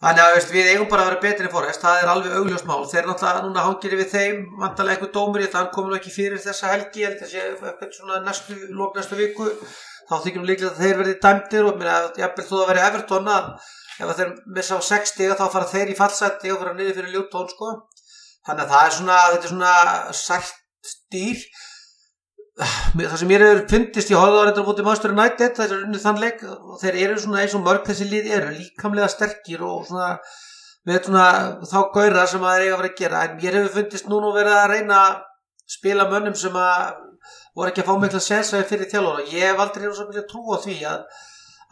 Þannig að veist, við eigum bara að vera betri en fórhest, það er alveg augljóst mál. Þeir náttúrulega núna hangir við þeim vantarlega eitthvað dómur, ég komi nú ekki fyrir þessa helgi, ég næstu lók næstu viku, þá þykjum líklega að þeir verði dæmdir og mér að ég þú að vera Everton að ef þeir missa á 60 þá fara þeir í fallseti og fara niður fyrir ljúttón sko. Þannig að það er svona, þetta er svona sært dýr það sem mér hefur fundist í hóðaðarendur mútið Master United, það er unnið þann leik og þeir eru svona eins og mörg þessi lið eru líkamlega sterkir og svona með svona þá gauðra sem það er eiga að vera að gera, en mér hefur fundist núna verið að reyna að spila mönnum sem að voru ekki að fá mikla sensaði fyrir þjálfara, ég hef aldrei hefur svo mikið trú á því að,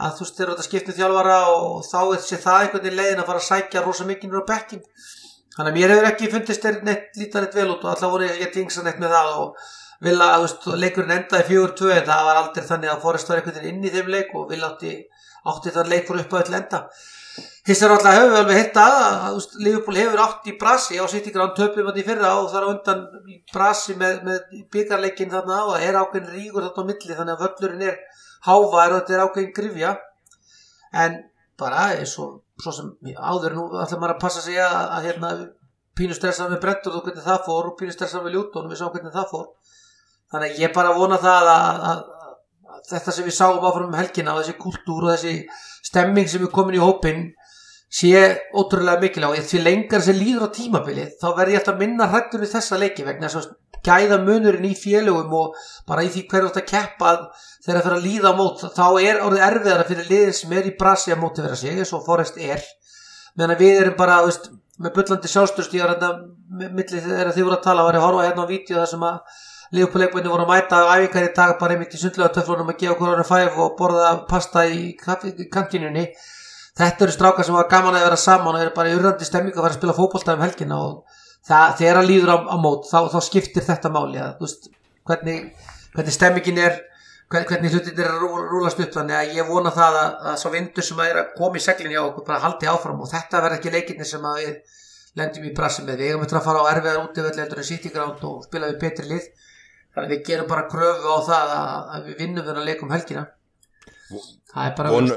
að þú að skipta um þjálfara og þá er þessi það einhvern veginn leiðin að fara að sækja rosa mikið nýra bekkin Þannig að mér hefur ekki fundist þeir neitt lítan eitt vel út og alltaf voru ég ekki yngsa neitt með það og vilja að veist, leikurinn endaði fjögur tvö það var aldrei þannig að Forrest var einhvern veginn inn í þeim leik og vilja átti, átti þann leikur upp á öll enda. Hins er alltaf hefur við alveg hitt að að Liverpool hefur átt í brasi á City Ground töpum átti í fyrra og þar á undan brasi með, með byggarleikin þarna og það er ákveðin ríkur þarna á milli þannig að völlurinn er hávar og þetta er ákveðin grifja en bara eins og svo sem áður nú ætlum maður að passa sig að, að hérna, pínu stressað með brettur og hvernig það fór og pínu stressað með ljúton og við sáum hvernig það fór þannig að ég bara vona það að, að, að þetta sem við sáum áfram um helgina og þessi kultúr og þessi stemming sem er komin í hópin sé ótrúlega mikilvæg. Og því lengar sem líður á tímabili þá verður ég alltaf minna hrættur við þessa leiki vegna þess að gæða munurinn í félögum og bara í því hverju þetta keppa þegar það fyrir að líða á mót þá er orðið erfiðara fyrir liðin sem er í brasi að móti vera sig eins og Forrest er. Meðan við erum bara veist, með byllandi sjálfstöðstíðar hérna millir þegar þið voru að tala og var að horfa hérna á vídeo þar sem að liðupleikmenni voru að mæta æfingar í dag bara einmitt í sundlega-töflunum að gefa koronu fæf og borða pasta í kantinunni. Þetta eru strákar sem var gaman að vera saman og eru bara í urrandi stemming að vera að spila fókbólta um helgina og það, þegar það líður á, á mót þá, þá skiptir þetta máli að, veist, hvernig, hvernig stemmingin er hvernig hlutin er að rúlast upp. Þannig að ég vona það að, að svo vindur sem að er að koma í seglinn hjá okkur bara haldi áfram og þetta verður ekki leikinni sem að við lendum í brasi með. Við eigum eftir að fara á erfiðar útífelli heldur en Ground og spila við betri lið þannig við gerum bara kröfu á það að, við vinnum þennan leikum helgina. Það er bara Von,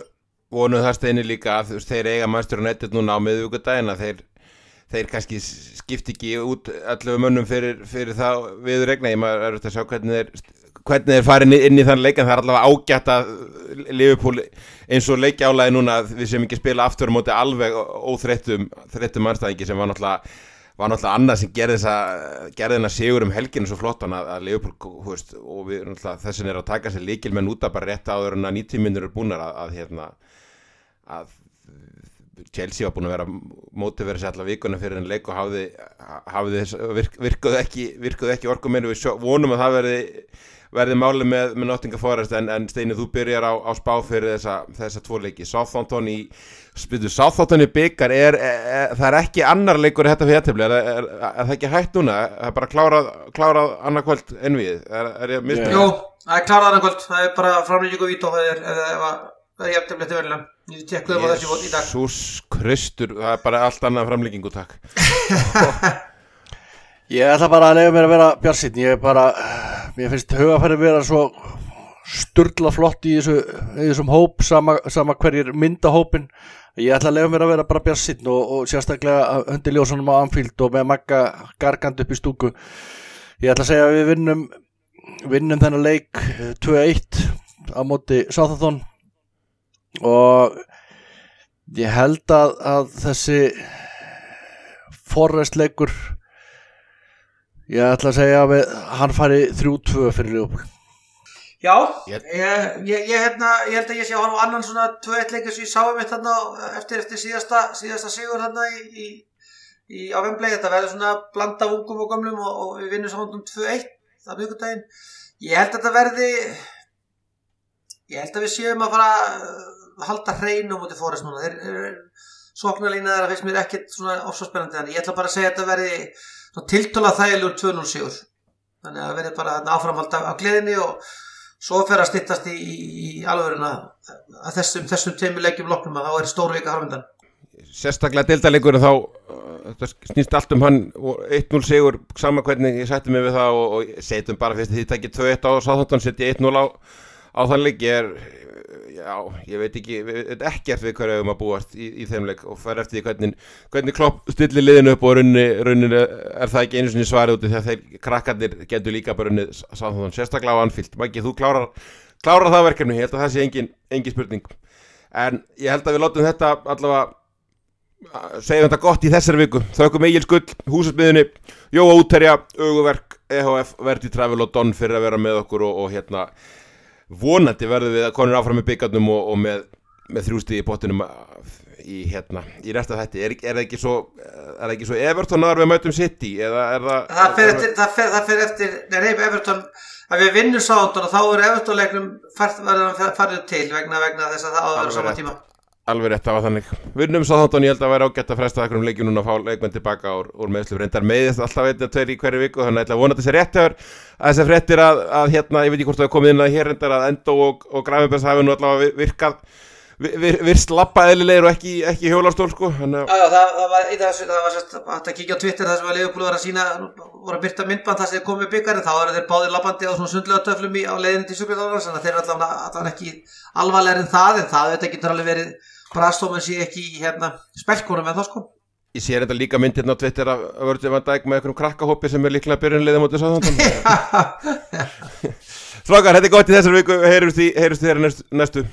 Vonu það steinir líka að þeir eiga mæstur og nettir núna á miðugudagina þeir þeir kannski skipt ekki út allavega mönnum fyrir, fyrir það við regna, ég maður er að sjá hvernig þeir hvernig þeir farin inn í þann leikan það er allavega ágætt að Liverpool eins og leikjálaði núna við sem ekki spila aftur á móti alveg óþrettum þrettum mannstæðingi sem var náttúrulega var náttúrulega annað sem gerði þess að sigur um helginu svo flottan að, að Liverpool veist, og við þessin er að taka sér líkilmenn út að bara rétt áður en að 90 minnur er búinar að, að, hérna, að Chelsea var búin að vera mótið verið sér allar vikuna fyrir en leik og hafði, hafði virk, virkuð ekki, ekki orkum meinu við vonum að það verði verði máli með, með Nottingham Forest en, en Steini þú byrjar á, á spá fyrir þessa, þessa tvo leiki. Southampton í spytu Southampton í byggar er, er, er, það er ekki annar leikur þetta fyrir er, er það ekki hægt núna? Það er bara klárað, klárað annarkvöld en við. Er ég að misbyrja? Jú, það er klárað annarkvöld. Það er bara framlýningu vít og það er það er jæftilega til verðilega ég tekkuði á þessu í dag. Jésús Kristur, það er bara allt annað framlýningu takk (laughs) Ég ætla bara að lega mér að vera björnsinn, ég er bara, mér finnst hugafæri vera svo sturgla flott í, þessu, í þessum hóp, sama, sama hverjir myndahópin, ég ætla að lega mér að vera bara björnsinn og, og sérstaklega hundi ljósunum á Anfield og með makka gargand upp í stúku. Ég ætla að segja að við vinnum, vinnum þennan leik 2-1 á móti Sáþathón og ég held að, að þessi forrestleikur Ég ætla að segja að við, hann fari 3-2 fyrir Ljófbúl. Já, ég, ég, ég, hérna, ég held að ég sé að horfa á annan svona 2-1 leikir sem ég sáum mitt þarna eftir, eftir síðasta, síðasta sigur þarna í, í, í áfemblei. Þetta verður svona blanda ungum og gömlum og, og við vinnum saman um 2-1 það miðgudaginn ég held að þetta verði ég held að við séum að fara að halda hreinu mútið fórist núna þeir, þeir, sóknarlína þeirra finnst mér ekkit svona ofsvarspennandi þannig ég ætla bara að segja að þetta verði tiltöla þægilegur 2-0 sigur. Þannig að verði bara áframhald af, gleðinni og svo fer að stittast í, í, í alvöruna að þessum, þessum tveimur leikjum loknum að þá er stóru vika harmundan sérstaklega deildalegur þá uh, snýst allt um hann og 1-0 sigur sama hvernig ég sætti mig við það og, og setjum bara fyrst því það ekki 2-1 á sáþóttan setja 1-0 á, á þann leik ég er já, ég veit ekki við veit ekkert við hverju við um að búast í, í þeim leik og fer eftir því hvernig, hvernig klopp stillir liðinu upp og runni, runni er það ekki einu sinni svarið úti þegar þeir krakkarnir getur líka bara runni sáþóttan sérstaklega á anfíld, Maggi þú klárar, klárar það verkefni, ég held að það sé engin, engin spurning. En ég held að við látum þetta allavega segjum þetta gott í þessari viku. Þaukum Egil Skull, húsasmiðinni Jóa Úterja, Öguverk, EHF Verdi Travel og Don fyrir að vera með okkur og, og hérna vonandi verðum við að konur áfram með byggarnum og, og með, með þrjústi í bóttinum í hérna, í resta þetta er, er það ekki svo er það ekki svo Everton að við mætum City eða er það það fer eftir, það fer, það fer eftir nei, Everton, að við vinnum sándun og þá er Everton leiknum farið til vegna, vegna þess að það áður saman tíma Alveg rétt, það var þannig. Vinnum sáþáttan, ég held að vera ágætt að fresta ekkur um leikjum núna að fá leikmenn tilbaka úr, úr meðslum reyndar meðist alltaf einn eða tveir í hverju viku, þannig að ég ætla að vona þessi réttöður að þessi fréttir að, að hérna, ég veit ekki hvort það er komið inn að hér reyndar að Endo og, og Gravenbergs hafi nú allavega virkað vir, virst lappa eðlilegir og ekki, ekki hjólastól sko. Þannig Já, já, það, það var í þessu, það var sérst að kíkja á Twitter það sem var Leopold var að sína, voru að byrta myndband það sem komið byggarinn, þá eru þeir báðir lappandi á svona sundlega töflum í, á leiðin til sjúkvæðarnas þannig að þeir eru allavega, allavega ekki alvarlegir en það, en það veit ekki alveg verið Brastóminn sé ekki í hérna spelkórum en þá sko. Ég sé þetta líka mynd hérna á Twitter að vörðum að dæk með einhverjum krakkahópi sem er líklega byrjunlega mútið sáðan (laughs) Strákar, þetta er gott í þessar viku, heyrjumst þér næstu